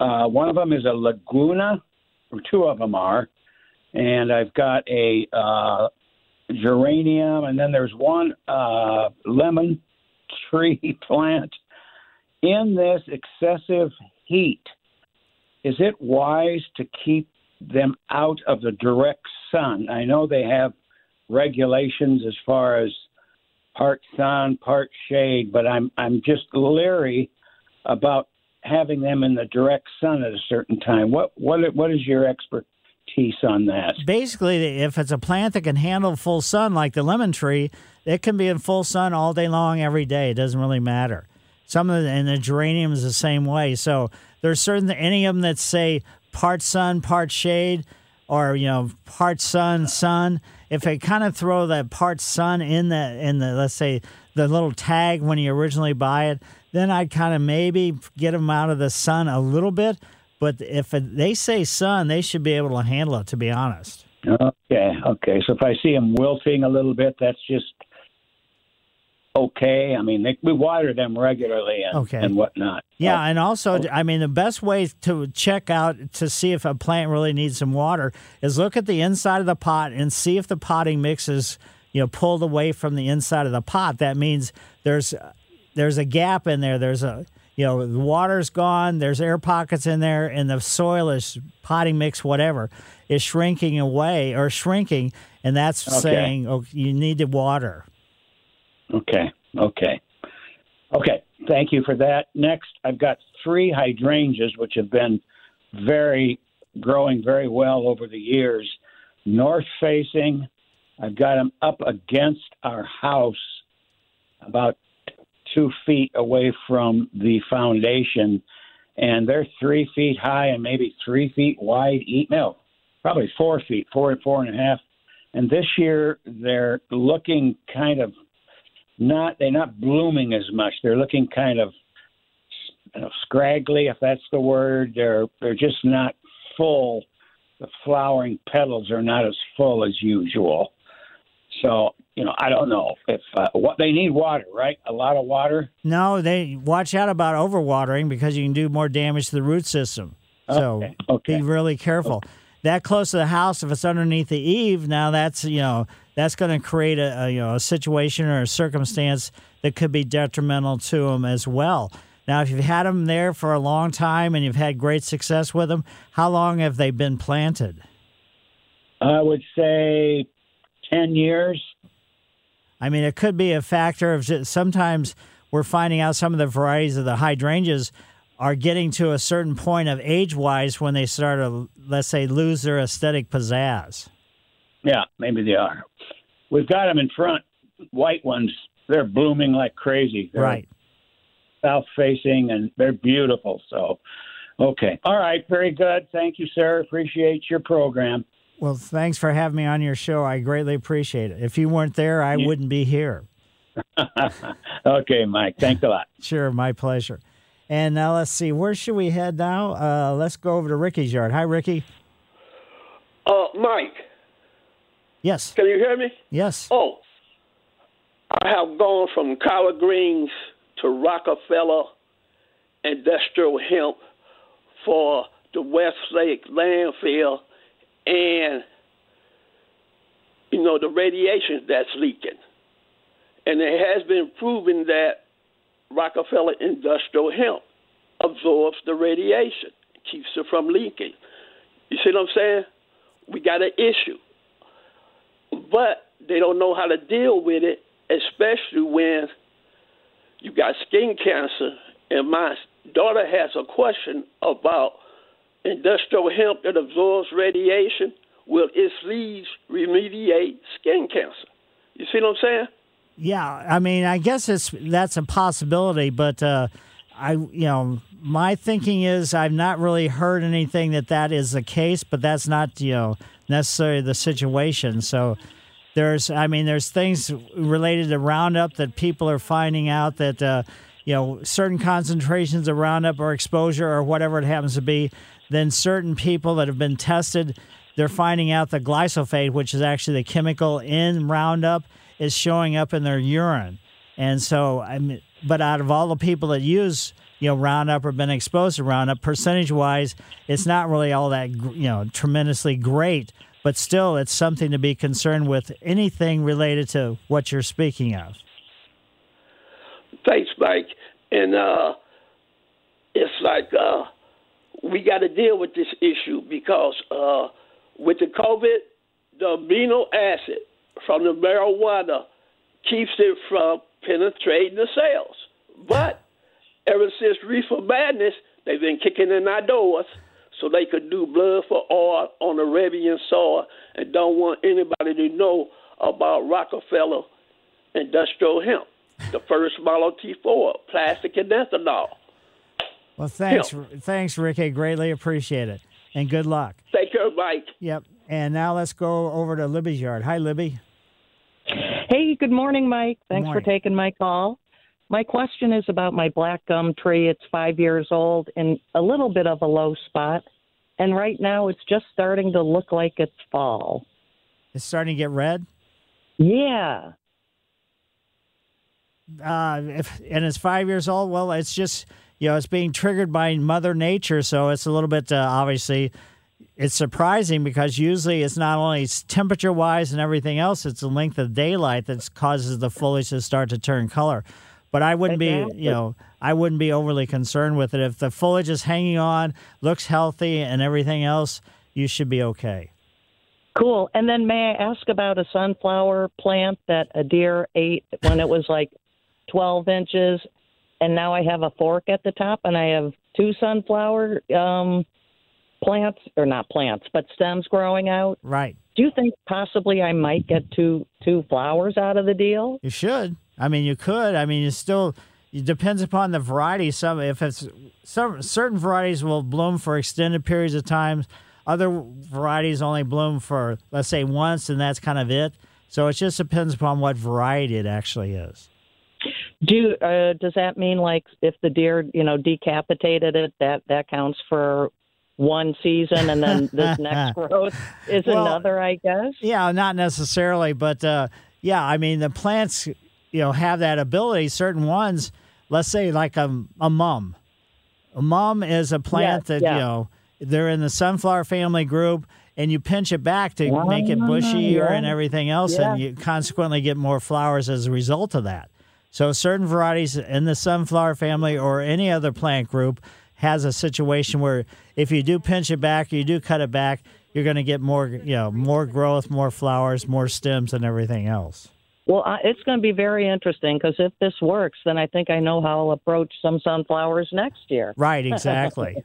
uh, one of them is a Laguna, or two of them are, and I've got a uh, geranium, and then there's one uh, lemon tree plant. In this excessive heat, is it wise to keep them out of the direct sun? I know they have regulations as far as part sun, part shade, but I'm I'm just leery about having them in the direct sun at a certain time. What what what is your expertise on that? Basically, if it's a plant that can handle full sun, like the lemon tree, it can be in full sun all day long, every day. It doesn't really matter. Some of the, and the geranium is the same way. So there's certain any of them that say part sun, part shade, or you know part sun, sun. If they kind of throw that part sun in the in the let's say the little tag when you originally buy it, then I'd kind of maybe get them out of the sun a little bit. But if it, they say sun, they should be able to handle it. To be honest. Okay, okay. So if I see them wilting a little bit, that's just okay. I mean, they, we water them regularly and, Okay. and whatnot. Yeah, and also, oh. I mean, the best way to check out to see if a plant really needs some water is look at the inside of the pot and see if the potting mix is, you know, pulled away from the inside of the pot. That means there's there's a gap in there. There's a you know the water's gone. There's air pockets in there, and the soil is potting mix whatever is shrinking away or shrinking, and that's Okay. saying oh, you need to water. Okay. Okay. Okay. Thank you for that. Next, I've got three hydrangeas which have been very growing very well over the years. North facing, I've got them up against our house, about two feet away from the foundation, and they're three feet high and maybe three feet wide. Eat no, probably four feet, four and four and a half. And this year they're looking kind of not they're not blooming as much. They're looking kind of you know, scraggly, if that's the word. They're they're just not full. The flowering petals are not as full as usual. So you know, I don't know if uh, what they need water, right? A lot of water. No, they watch out about overwatering because you can do more damage to the root system. So Okay, be really careful. That close to the house, if it's underneath the eave, now that's you know that's going to create a, a you know a situation or a circumstance that could be detrimental to them as well. Now, if you've had them there for a long time and you've had great success with them, how long have they been planted? I would say 10 years? I mean, it could be a factor of just, sometimes we're finding out some of the varieties of the hydrangeas are getting to a certain point of age wise when they start to, let's say, lose their aesthetic pizzazz. Yeah, maybe they are. We've got them in front, white ones. They're blooming like crazy. They're right. South facing, and they're beautiful. So, okay. All right. Very good. Thank you, sir. Appreciate your program. Well, thanks for having me on your show. I greatly appreciate it. If you weren't there, I wouldn't be here. okay, Mike. Thanks a lot. Sure, my pleasure. And now let's see, where should we head now? Uh, let's go over to Ricky's yard. Hi, Ricky. Uh, Mike. Yes. Can you hear me? Yes. Oh, I have gone from collard greens to Rockefeller industrial hemp for the Westlake landfill and you know the radiation that's leaking. And it has been proven that Rockefeller industrial hemp absorbs the radiation, keeps it from leaking. You see what I'm saying? We got an issue. But they don't know how to deal with it, especially when you got skin cancer. And my daughter has a question about industrial hemp that absorbs radiation. Will its leaves remediate skin cancer? You see what I'm saying? Yeah, I mean, I guess it's that's a possibility, but uh, I, you know, my thinking is I've not really heard anything that that is the case, but that's not you know necessarily the situation. So there's, I mean, there's things related to Roundup that people are finding out that uh, you know certain concentrations of Roundup or exposure or whatever it happens to be. Then certain people that have been tested, they're finding out the glyphosate, which is actually the chemical in Roundup is showing up in their urine. And so, I mean, but out of all the people that use, you know, Roundup or been exposed to Roundup, percentage wise, it's not really all that, you know, tremendously great. But still, it's something to be concerned with anything related to what you're speaking of. Thanks, Mike. And uh, it's like uh, we got to deal with this issue because uh, with the COVID, the amino acid from the marijuana keeps it from penetrating the cells. But ever since reefer madness, they've been kicking in our doors so they could do blood for oil on Arabian soil and don't want anybody to know about Rockefeller industrial hemp, the first Model T Ford, plastic and ethanol. Well, thanks, thanks, Ricky. Greatly appreciate it, and good luck. Take care, Mike. Yep. And now let's go over to Libby's yard. Hi, Libby. Hey, good morning, Mike. Thanks morning. for taking my call. My question is about my black gum tree. It's five years old and a little bit of a low spot. And right now it's just starting to look like it's fall. It's starting to get red. Yeah. Uh, if and it's five years old. Well, it's just you know it's being triggered by Mother Nature, so it's a little bit uh, obviously it's surprising because usually it's not only temperature wise and everything else, it's the length of daylight that causes the foliage to start to turn color. But I wouldn't Exactly. be, you know, I wouldn't be overly concerned with it. If the foliage is hanging on, looks healthy, and everything else, you should be okay. Cool. And then may I ask about a sunflower plant that a deer ate when it was like 12 inches? And now I have a fork at the top and I have two sunflower um, plants, or not plants, but stems growing out. Right. Do you think possibly I might get two two flowers out of the deal? You should. I mean, you could. I mean, it still it depends upon the variety. Some if it's some certain varieties will bloom for extended periods of time. Other varieties only bloom for let's say once, and that's kind of it. So it just depends upon what variety it actually is. Do uh, does that mean like if the deer you know decapitated it that that counts for one season and then this next growth is Well, another? I guess. Yeah, not necessarily, but uh, yeah, I mean the plants, you know, have that ability. Certain ones, let's say like a a mum. A mum is a plant that yeah. you know they're in the sunflower family group, and you pinch it back to make it bushier and everything else, and you consequently get more flowers as a result of that. So certain varieties in the sunflower family or any other plant group has a situation where if you do pinch it back, you do cut it back, you're going to get more, you know, more growth, more flowers, more stems, and everything else. Well, it's going to be very interesting because if this works, then I think I know how I'll approach some sunflowers next year. Right, exactly.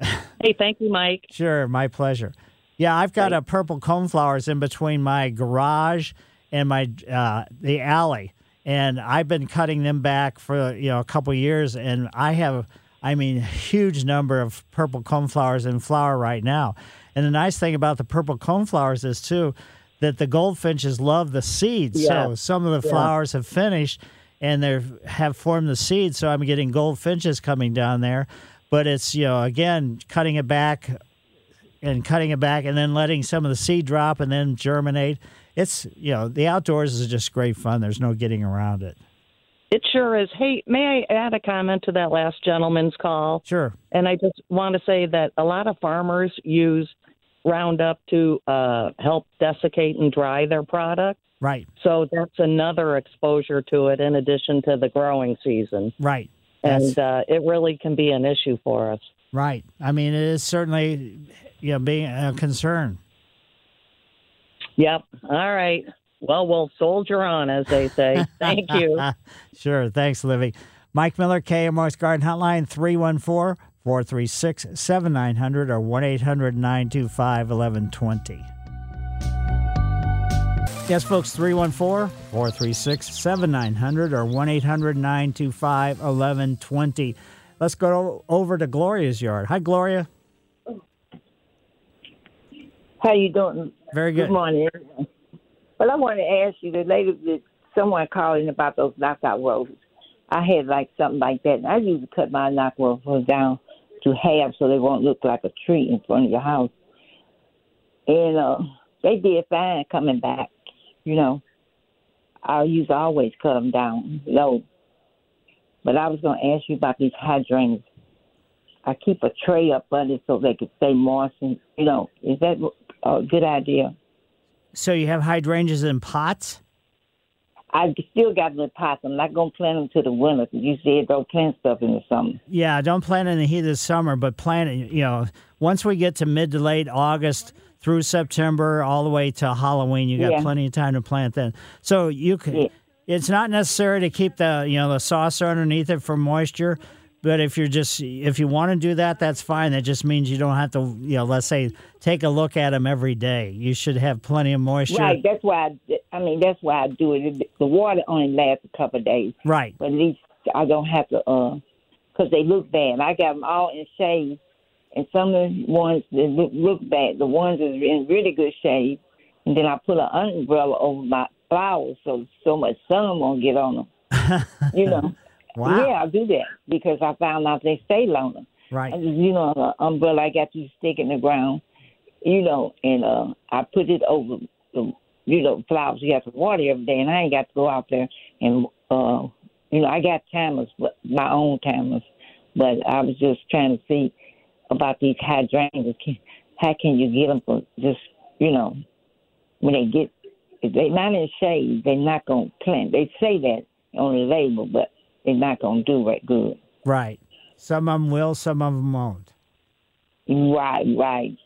hey, thank you, Mike. Sure, my pleasure. Yeah, I've got a purple coneflowers in between my garage and my uh, the alley, and I've been cutting them back for you know a couple years, and I have, I mean, huge number of purple coneflowers in flower right now. And the nice thing about the purple coneflowers is too that the goldfinches love the seeds. Yeah. So some of the Yeah. flowers have finished and they have formed the seeds. So I'm getting goldfinches coming down there. But it's, you know, again, cutting it back and cutting it back and then letting some of the seed drop and then germinate. It's, you know, the outdoors is just great fun. There's no getting around it. It sure is. Hey, may I add a comment to that last gentleman's call? Sure. And I just want to say that a lot of farmers use Roundup to uh, help desiccate and dry their product. Right. So that's another exposure to it in addition to the growing season. Right. And uh, it really can be an issue for us. Right. I mean, it is certainly, you know, being a concern. Yep. All right. Well, we'll soldier on, as they say. Thank you. sure. Thanks, Livy. Mike Miller, KMOX Garden Hotline, 314 436 7900 or 1 800 925 1120. Yes, folks, 314 436 7900 or 1 800 925 1120. Let's go over to Gloria's yard. Hi, Gloria. How you doing? Very good. Good morning. everyone. Well, I want to ask you, the lady that someone calling about those knockout roses. I had like something like that. And I usually cut my knockout roses down to half so they won't look like a tree in front of your house. And uh, they did fine coming back. You know, I used to always cut them down low. But I was going to ask you about these hydrangeas. I keep a tray up under so they could stay moist. And, you know, is that a good idea? So you have hydrangeas in pots? I still got them in pots. I'm not going to plant them to the winter. You said don't plant stuff in the summer. Yeah, don't plant in the heat of the summer, but plant it, you know, once we get to mid to late August through September, all the way to Halloween, you got Yeah. plenty of time to plant then. So you can, it's not necessary to keep the, you know, the saucer underneath it for moisture. But if you're just if you want to do that, that's fine. That just means you don't have to, you know, let's say take a look at them every day. You should have plenty of moisture. Right. That's why. I, I mean, that's why I do it. The water only lasts a couple of days. Right. But at least I don't have to, uh, because they look bad. I got them all in shade, and some of the ones that look, look bad, the ones that are in really good shade, and then I put an umbrella over my flowers so so much sun won't get on them. you know. Wow. Yeah, I do that because I found out they stay longer. Right. And, you know, the umbrella I got to stick in the ground, you know, and uh I put it over the you know, flowers you have to water every day and I ain't got to go out there and uh you know, I got timers but my own timers. But I was just trying to see about these hydrangeas. Can- How can you get them for just, you know, when they get, if they're not in shade, they're not going to plant. They say that on the label, but they're not going to do right good. Right. Some of them will, some of them won't. Right, right.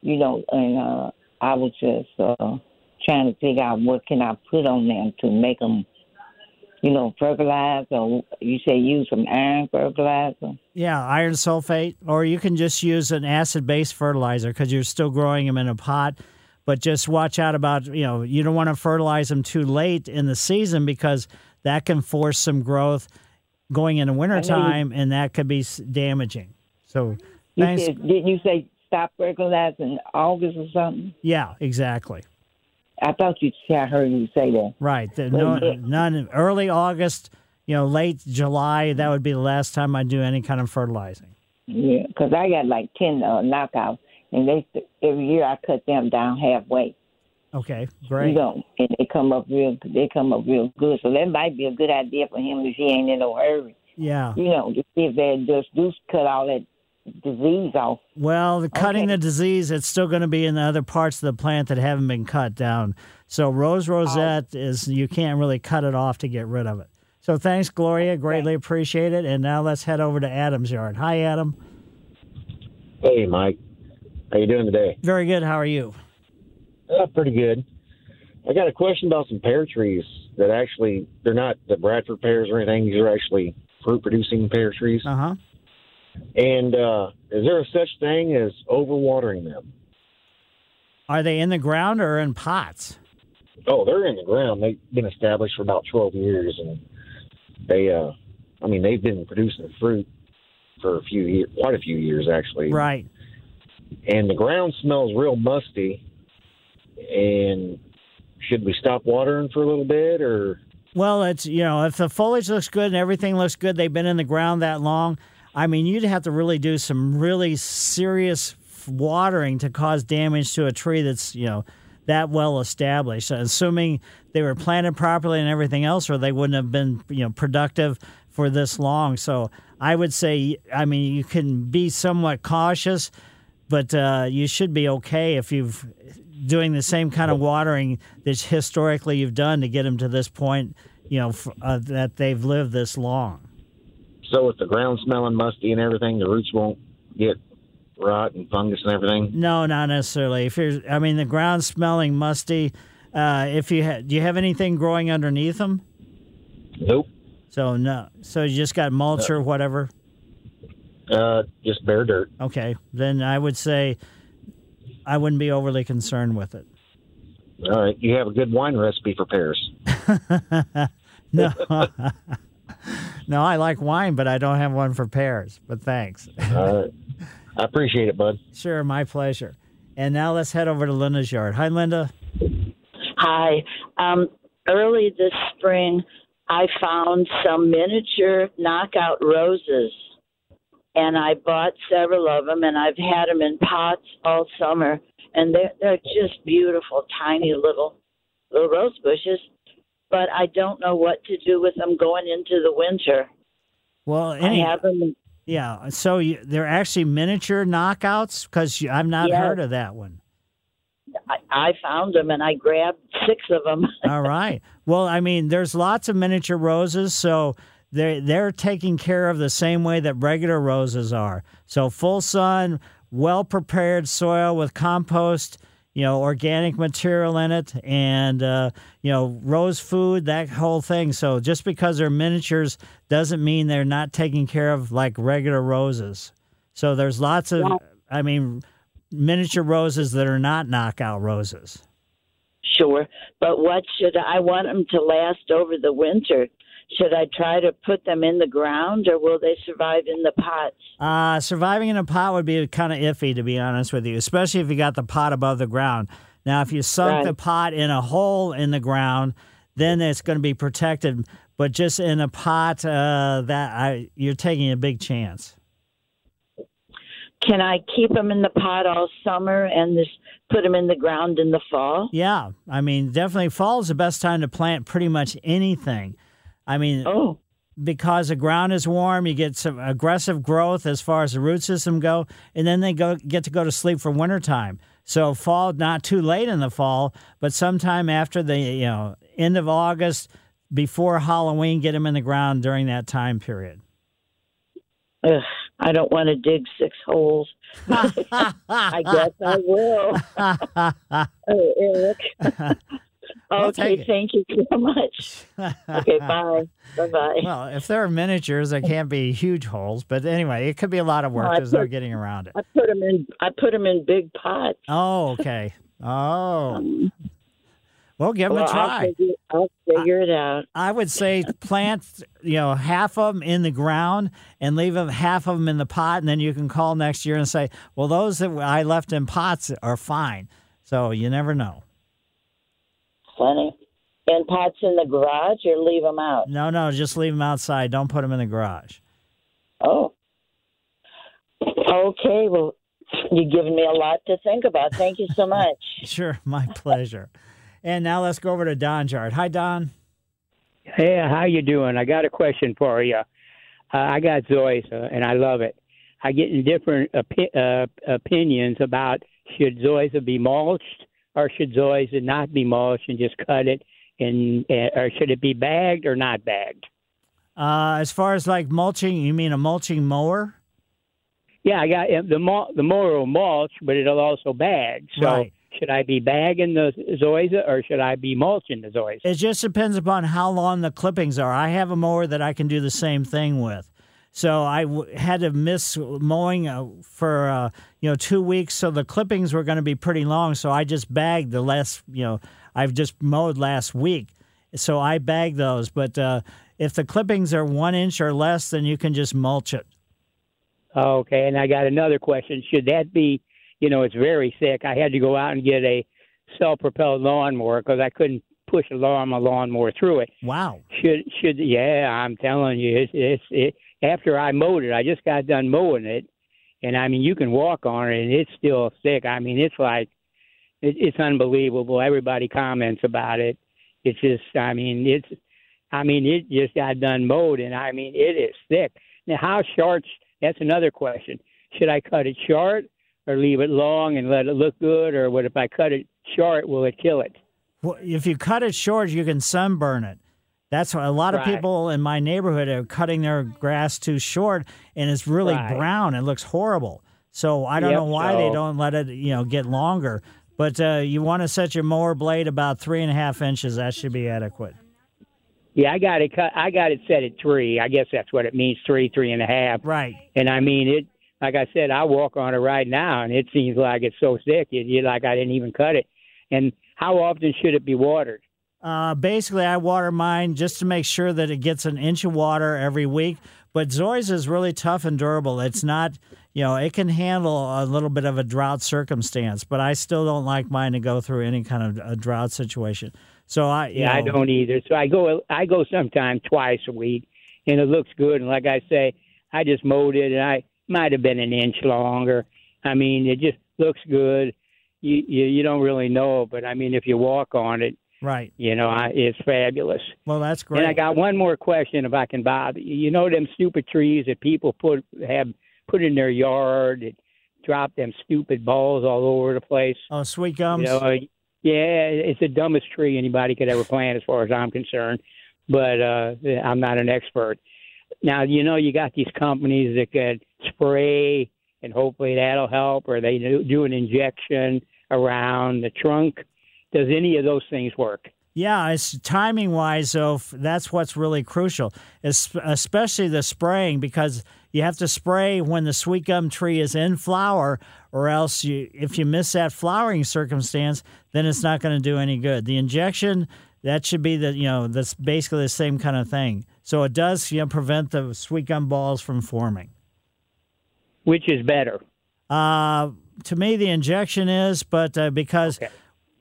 You know, and uh, I was just uh, trying to figure out what can I put on them to make them, you know, fertilize, or you say use some iron fertilizer. Yeah, iron sulfate, or you can just use an acid-based fertilizer because you're still growing them in a pot. But just watch out about you know you don't want to fertilize them too late in the season because that can force some growth going into wintertime, and that could be damaging. So You thanks. said, didn't you say stop fertilizing in August or something? Yeah, exactly. I thought you. I heard you say that. Right. The- no, none early August. You know, late July. That would be the last time I do any kind of fertilizing. Yeah, because I got like ten uh, knockouts, and they every year I cut them down halfway. Okay, great. You know, and they come up real. They come up real good. So that might be a good idea for him if he ain't in no hurry. Yeah. You know, to see if they just do cut all that disease off. Well, the cutting the disease, it's still going to be in the other parts of the plant that haven't been cut down. So rose oh. rosette is you can't really cut it off to get rid of it. So thanks, Gloria. Greatly appreciate it. And now let's head over to Adam's yard. Hi, Adam. Hey, Mike. How you doing today? Very good. How are you? Uh, pretty good. I got a question about some pear trees that actually they're not the Bradford pears or anything. These are actually fruit producing pear trees. Uh huh. And uh, is there a such thing as overwatering them? Are they in the ground or in pots? Oh, they're in the ground. They've been established for about twelve years, and they, uh, I mean, they've been producing fruit for a few years, quite a few years actually. Right. And the ground smells real musty. And should we stop watering for a little bit, or? Well, it's you know if the foliage looks good and everything looks good, they've been in the ground that long. I mean, you'd have to really do some really serious watering to cause damage to a tree that's you know that well established. Uh, assuming they were planted properly and everything else, or they wouldn't have been you know productive for this long. So I would say, I mean, you can be somewhat cautious, but uh, you should be okay if you've doing the same kind of watering that historically you've done to get them to this point. You know uh, that they've lived this long. So with the ground smelling musty and everything, the roots won't get rot and fungus and everything. No, not necessarily. If you're, I mean, the ground smelling musty. Uh, if you ha- do you have anything growing underneath them? Nope. So no. So you just got mulch or whatever. Uh, just bare dirt. Okay, then I would say I wouldn't be overly concerned with it. All right. You have a good wine recipe for pears. no, no, I like wine, but I don't have one for pears. But thanks. All right. I appreciate it, bud. Sure, my pleasure. And now let's head over to Linda's yard. Hi, Linda. Hi. Um, early this spring, I found some miniature knockout roses, and I bought several of them, and I've had them in pots all summer, and they're they're just beautiful, tiny little little rose bushes. But I don't know what to do with them going into the winter. Well, any, I have them. yeah. So you, they're actually miniature knockouts because I've not Yes. heard of that one. I, I found them, and I grabbed six of them. All right. Well, I mean, there's lots of miniature roses, so they they're taken care of the same way that regular roses are. So full sun, well prepared soil with compost, you know, organic material in it, and uh, you know, rose food, that whole thing. So just because they're miniatures doesn't mean they're not taken care of like regular roses. So there's lots of, I mean, miniature roses that are not knockout roses. Sure, but what should I want them to last over the winter? Should I try to put them in the ground, or will they survive in the pots? Uh, surviving in a pot would be kind of iffy, to be honest with you, especially if you got the pot above the ground. Now, if you sunk Right. the pot in a hole in the ground, then it's going to be protected. But just in a pot, uh, that I, you're taking a big chance. Can I keep them in the pot all summer and just put them in the ground in the fall? Yeah, I mean, definitely fall is the best time to plant pretty much anything. I mean, oh, because the ground is warm, you get some aggressive growth as far as the root system go, and then they go get to go to sleep for wintertime. So fall, not too late in the fall, but sometime after the you know end of August, before Halloween, get them in the ground during that time period. Ugh, I don't want to dig six holes. I guess I will. oh, Eric. I'll okay, thank you so much. Okay, bye. Bye bye. Well, if there are miniatures, they can't be huge holes. But anyway, it could be a lot of work. Well, I There's no put- getting around it. I put them in. I put them in big pots. Oh, okay. Oh. Um, well, give them Well, a try. I'll figure, I'll figure it out. I would say plant, you know, half of them in the ground and leave them half of them in the pot, and then you can call next year and say, "Well, those that I left in pots are fine." So you never know. Funny. And pots in the garage, or leave them out. No, no, just leave them outside. Don't put them in the garage. Oh. Okay. Well, you've given me a lot to think about. Thank you so much. Sure, my pleasure. And now let's go over to Don yard. Hi, Don. Hey, how you doing? I got a question for you. Uh, I got zoysia, and I love it. I get in different opi- uh, opinions about should zoysia be mulched or should zoysia not be mulched and just cut it, and uh, or should it be bagged or not bagged? Uh, as far as like mulching, you mean a mulching mower? Yeah, I got the mul- the mower will mulch, but it'll also bag. So Right. should I be bagging the zoysia or should I be mulching the zoysia? It just depends upon how long the clippings are. I have a mower that I can do the same thing with. So I w- had to miss mowing uh, for uh, you know two weeks, so the clippings were going to be pretty long. So I just bagged the last you know I've just mowed last week, so I bagged those. But uh, if the clippings are one inch or less, then you can just mulch it. Okay, and I got another question. Should that be, you know, it's very thick. I had to go out and get a self-propelled lawnmower because I couldn't push a lawn a lawnmower through it. Wow. Should should yeah, I'm telling you, it's it's it. After I mowed it, I just got done mowing it, and I mean, you can walk on it, and it's still thick. I mean, it's like it, it's unbelievable. Everybody comments about it. It's just, I mean, it's, I mean, it just got done mowed, and I mean, it is thick. Now, how short? That's another question. Should I cut it short or leave it long and let it look good, or what if I cut it short? Will it kill it? Well, if you cut it short, you can sunburn it. That's why a lot of Right. people in my neighborhood are cutting their grass too short, and it's really Right. brown. It looks horrible. So I don't Yep, know why they don't let it, you know, get longer. But uh, you want to set your mower blade about three and a half inches. That should be adequate. Yeah, I got it cut. I got it set at three. I guess that's what it means three, three and a half. Right. And I mean it. Like I said, I walk on it right now, and it seems like it's so thick. It, you like I didn't even cut it. And how often should it be watered? Uh, basically, I water mine just to make sure that it gets an inch of water every week. But Zoysia is really tough and durable. It's not, you know, it can handle a little bit of a drought circumstance, but I still don't like mine to go through any kind of a drought situation. So I, Yeah, I don't either. So I go. I go sometime twice a week, and it looks good. And like I say, I just mowed it, and I might have been an inch longer. I mean, it just looks good. You you, you don't really know, but I mean, if you walk on it, Right. you know, I, it's fabulous. Well, that's great. And I got one more question, if I can bother you. You know them stupid trees that people put have put in their yard that drop them stupid balls all over the place. Oh, sweet gums. You know, yeah, it's the dumbest tree anybody could ever plant, as far as I'm concerned. But uh, I'm not an expert. Now, you know, you got these companies that could spray, and hopefully that'll help, or they do, do an injection around the trunk. Does any of those things work? Yeah, it's timing wise, though. That's what's really crucial, es- especially the spraying, because you have to spray when the sweet gum tree is in flower, or else you, if you miss that flowering circumstance, then it's not going to do any good. The injection that should be the you know that's basically the same kind of thing. So it does you know prevent the sweet gum balls from forming. Which is better? Uh, to me, the injection is, but uh, because.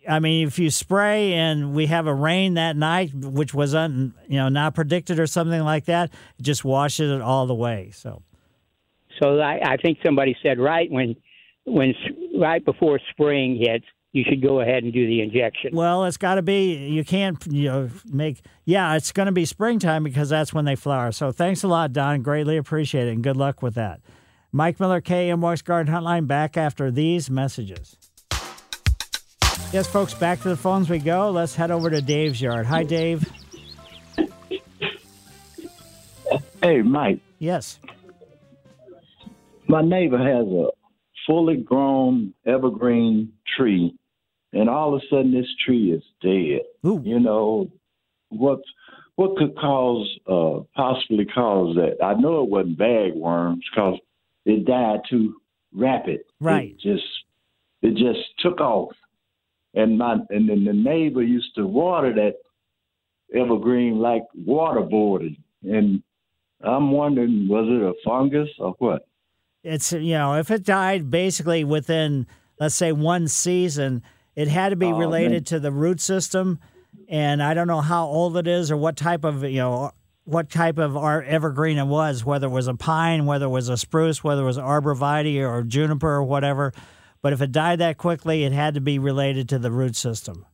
I mean, if you spray and we have a rain that night, which was un, you know not predicted or something like that, just washes it all the way. So So I, I think somebody said right when when right before spring hits, you should go ahead and do the injection. well, it's got to be. You can't you know make. Yeah, it's going to be springtime because that's when they flower. So thanks a lot, Don. Greatly appreciate it, and good luck with that. Mike Miller, KMOX Garden Hotline, back after these messages. Yes, folks, back to the phones we go. Let's head over to Dave's yard. Hi, Dave. Hey, Mike. Yes. My neighbor has a fully grown evergreen tree, and all of a sudden this tree is dead. You know what? What could cause, uh, possibly cause that? I know it wasn't bagworms because it died too rapid. Right. It just, it just took off, and my and then the neighbor used to water that evergreen like waterboarding, and I'm wondering was it a fungus or what? it's you know if it died basically within let's say one season it had to be Oh, related man. to the root system and i don't know how old it is or what type of you know what type of evergreen it was whether it was a pine whether it was a spruce whether it was arborvitae or juniper or whatever but if it died that quickly it had to be related to the root system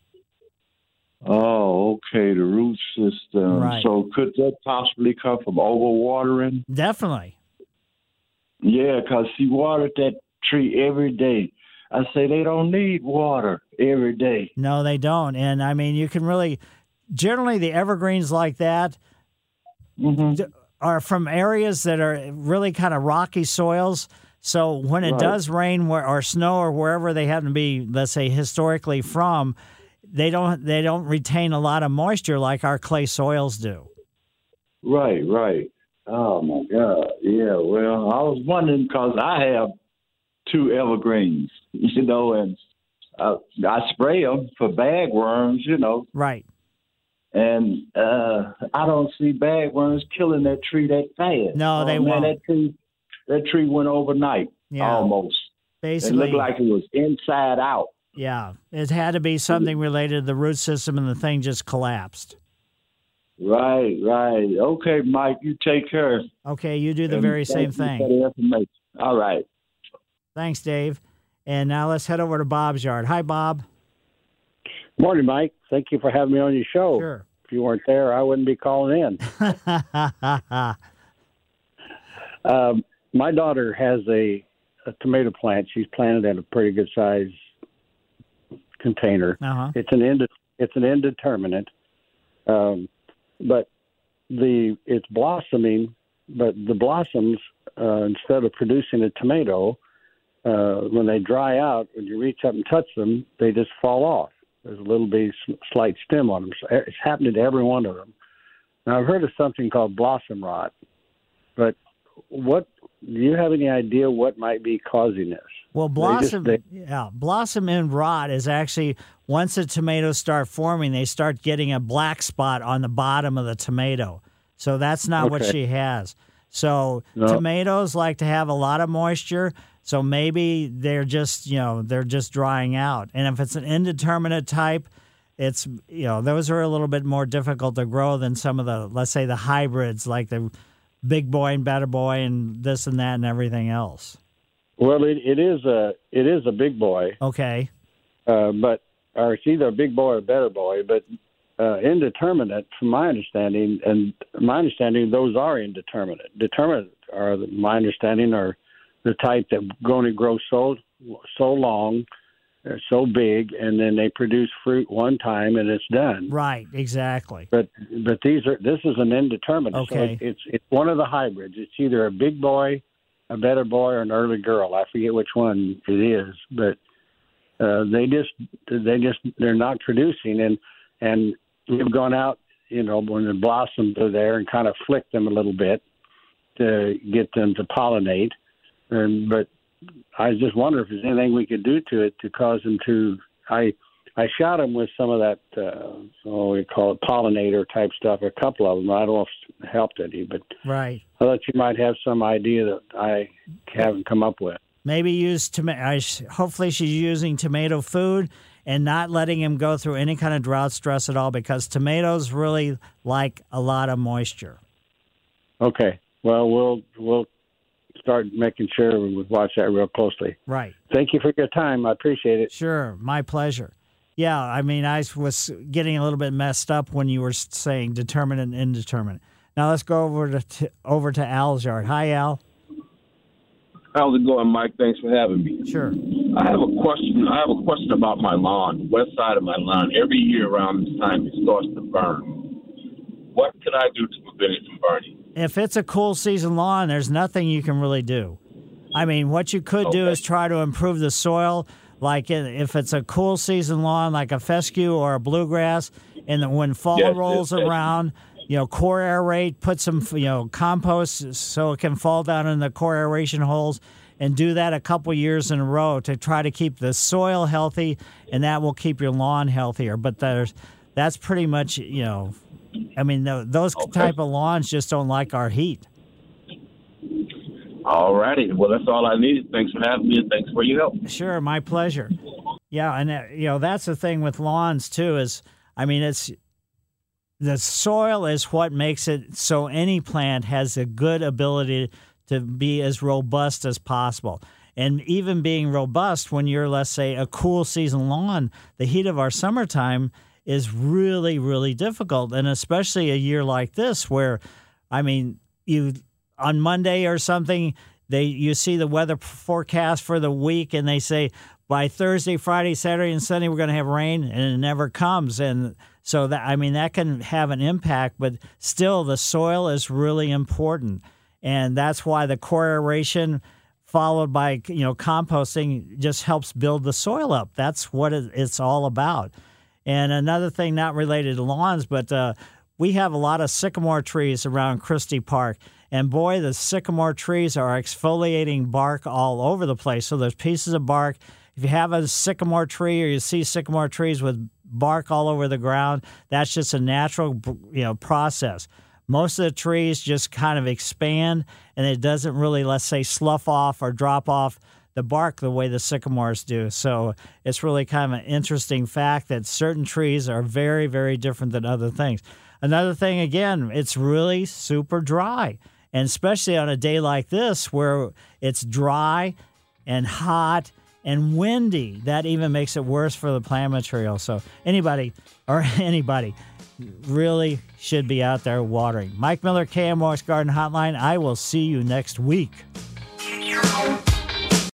Oh, okay, the root system. Right. So could that possibly come from overwatering? definitely Yeah, because he watered that tree every day. I say they don't need water every day. No, they don't. And I mean, you can really, generally, the evergreens like that Mm-hmm. are from areas that are really kind of rocky soils. So when it Right. does rain or snow or wherever they happen to be, let's say historically from, they don't they don't retain a lot of moisture like our clay soils do. Right, right. Oh my God. Yeah. Well, I was wondering because I have two evergreens, you know, and I, I spray them for bagworms, you know, Right. and uh I don't see bagworms killing that tree that fast. No, oh, they man, won't. That tree, that tree went overnight Yeah. almost. Basically- it looked like it was inside out. Yeah, it had to be something related to the root system, and the thing just collapsed. Right, right. Okay, Mike, you take care. Okay, you do the And very same thing. for the information. All right. Thanks, Dave. And now let's head over to Bob's yard. Hi, Bob. Morning, Mike. Thank you for having me on your show. Sure. If you weren't there, I wouldn't be calling in. um, my daughter has a, a tomato plant. She's planted in a pretty good size container. Uh-huh. It's an ind- it's an indeterminate, um, but the it's blossoming. But the blossoms, uh, instead of producing a tomato, uh, when they dry out, when you reach up and touch them, they just fall off. There's a little bitty s- slight stem on them. So It's happening to every one of them. Now I've heard of something called blossom rot, but what do you have any idea what might be causing this? Well, They just- blossom, they- yeah, blossom end rot is actually once the tomatoes start forming, they start getting a black spot on the bottom of the tomato. So that's not what she has. So No. tomatoes like to have a lot of moisture. So maybe they're just you know they're just drying out. And if it's an indeterminate type, it's you know those are a little bit more difficult to grow than some of the let's say the hybrids like the big boy and better boy and this and that and everything else. Well, it, it is a it is a big boy, Okay. uh, but or it's either a big boy or a better boy, but uh, indeterminate, from my understanding, and my understanding, those are indeterminate. Determinate are, my understanding, are the type that only grow so so long, they're so big, and then they produce fruit one time and it's done. Right, exactly. But but these are this is an indeterminate. So Okay. it- it's it's one of the hybrids. It's either a big boy, a better boy, or an early girl. I forget which one it is, but uh, they just they just they're not producing and and we've gone out you know when the blossoms are there and kind of flicked them a little bit to get them to pollinate and but I just wonder if there's anything we could do to it to cause them to I I shot them with some of that uh oh we call it pollinator type stuff a couple of them I don't know if it helped any but Right. I thought you might have some idea that I haven't come up with Maybe use tomato. Hopefully, she's using tomato food and not letting him go through any kind of drought stress at all because tomatoes really like a lot of moisture. Okay. Well, we'll we'll start making sure we watch that real closely. Right. Thank you for your time. I appreciate it. Sure, my pleasure. Yeah, I mean, I was getting a little bit messed up when you were saying determinate and indeterminate. Now let's go over to, to over to Al's yard. Hi, Al. How's it going, Mike? Thanks for having me. Sure. I have a question. I have a question about my lawn, the west side of my lawn. Every year around this time, it starts to burn. What can I do to prevent it from burning? If it's a cool season lawn, there's nothing you can really do. I mean, what you could do is try to improve the soil. Like if it's a cool season lawn, like a fescue or a bluegrass, and when fall Yes, rolls yes, yes. around, you know, core aerate, put some, you know, compost so it can fall down in the core aeration holes, and do that a couple years in a row to try to keep the soil healthy, and that will keep your lawn healthier. But there's, that's pretty much, you know, I mean, tho- those type of lawns just don't like our heat. All righty. Well, that's all I needed. Thanks for having me, and thanks for your help. Sure, my pleasure. Yeah, and uh, you know that's the thing with lawns too. Is I mean, it's the soil is what makes it so any plant has a good ability to be as robust as possible. And even being robust when you're, let's say, a cool season lawn, the heat of our summertime is really, really difficult. And especially a year like this, where, I mean, you on Monday or something, they you see the weather forecast for the week, and they say by Thursday, Friday, Saturday, and Sunday we're going to have rain, and it never comes. And so that I mean that can have an impact, but still the soil is really important, and that's why the core aeration followed by you know composting just helps build the soil up. That's what it's all about. And another thing not related to lawns, but uh, we have a lot of sycamore trees around Christie Park. And boy, the sycamore trees are exfoliating bark all over the place. So there's pieces of bark. If you have a sycamore tree or you see sycamore trees with bark all over the ground, that's just a natural you know process. Most of the trees just kind of expand and it doesn't really, let's say, slough off or drop off the bark the way the sycamores do. So it's really kind of an interesting fact that certain trees are very, very different than other things. Another thing, again, it's really super dry. And especially on a day like this where it's dry and hot and windy, that even makes it worse for the plant material. So anybody or anybody really should be out there watering. Mike Miller, KMOX Garden Hotline. I will see you next week.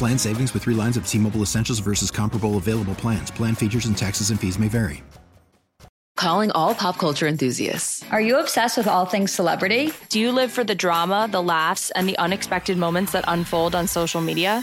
Plan savings with 3 lines of T-Mobile Essentials versus comparable available plans. Plan features and taxes and fees may vary. Calling all pop culture enthusiasts. Are you obsessed with all things celebrity? Do you live for the drama, the laughs, and the unexpected moments that unfold on social media?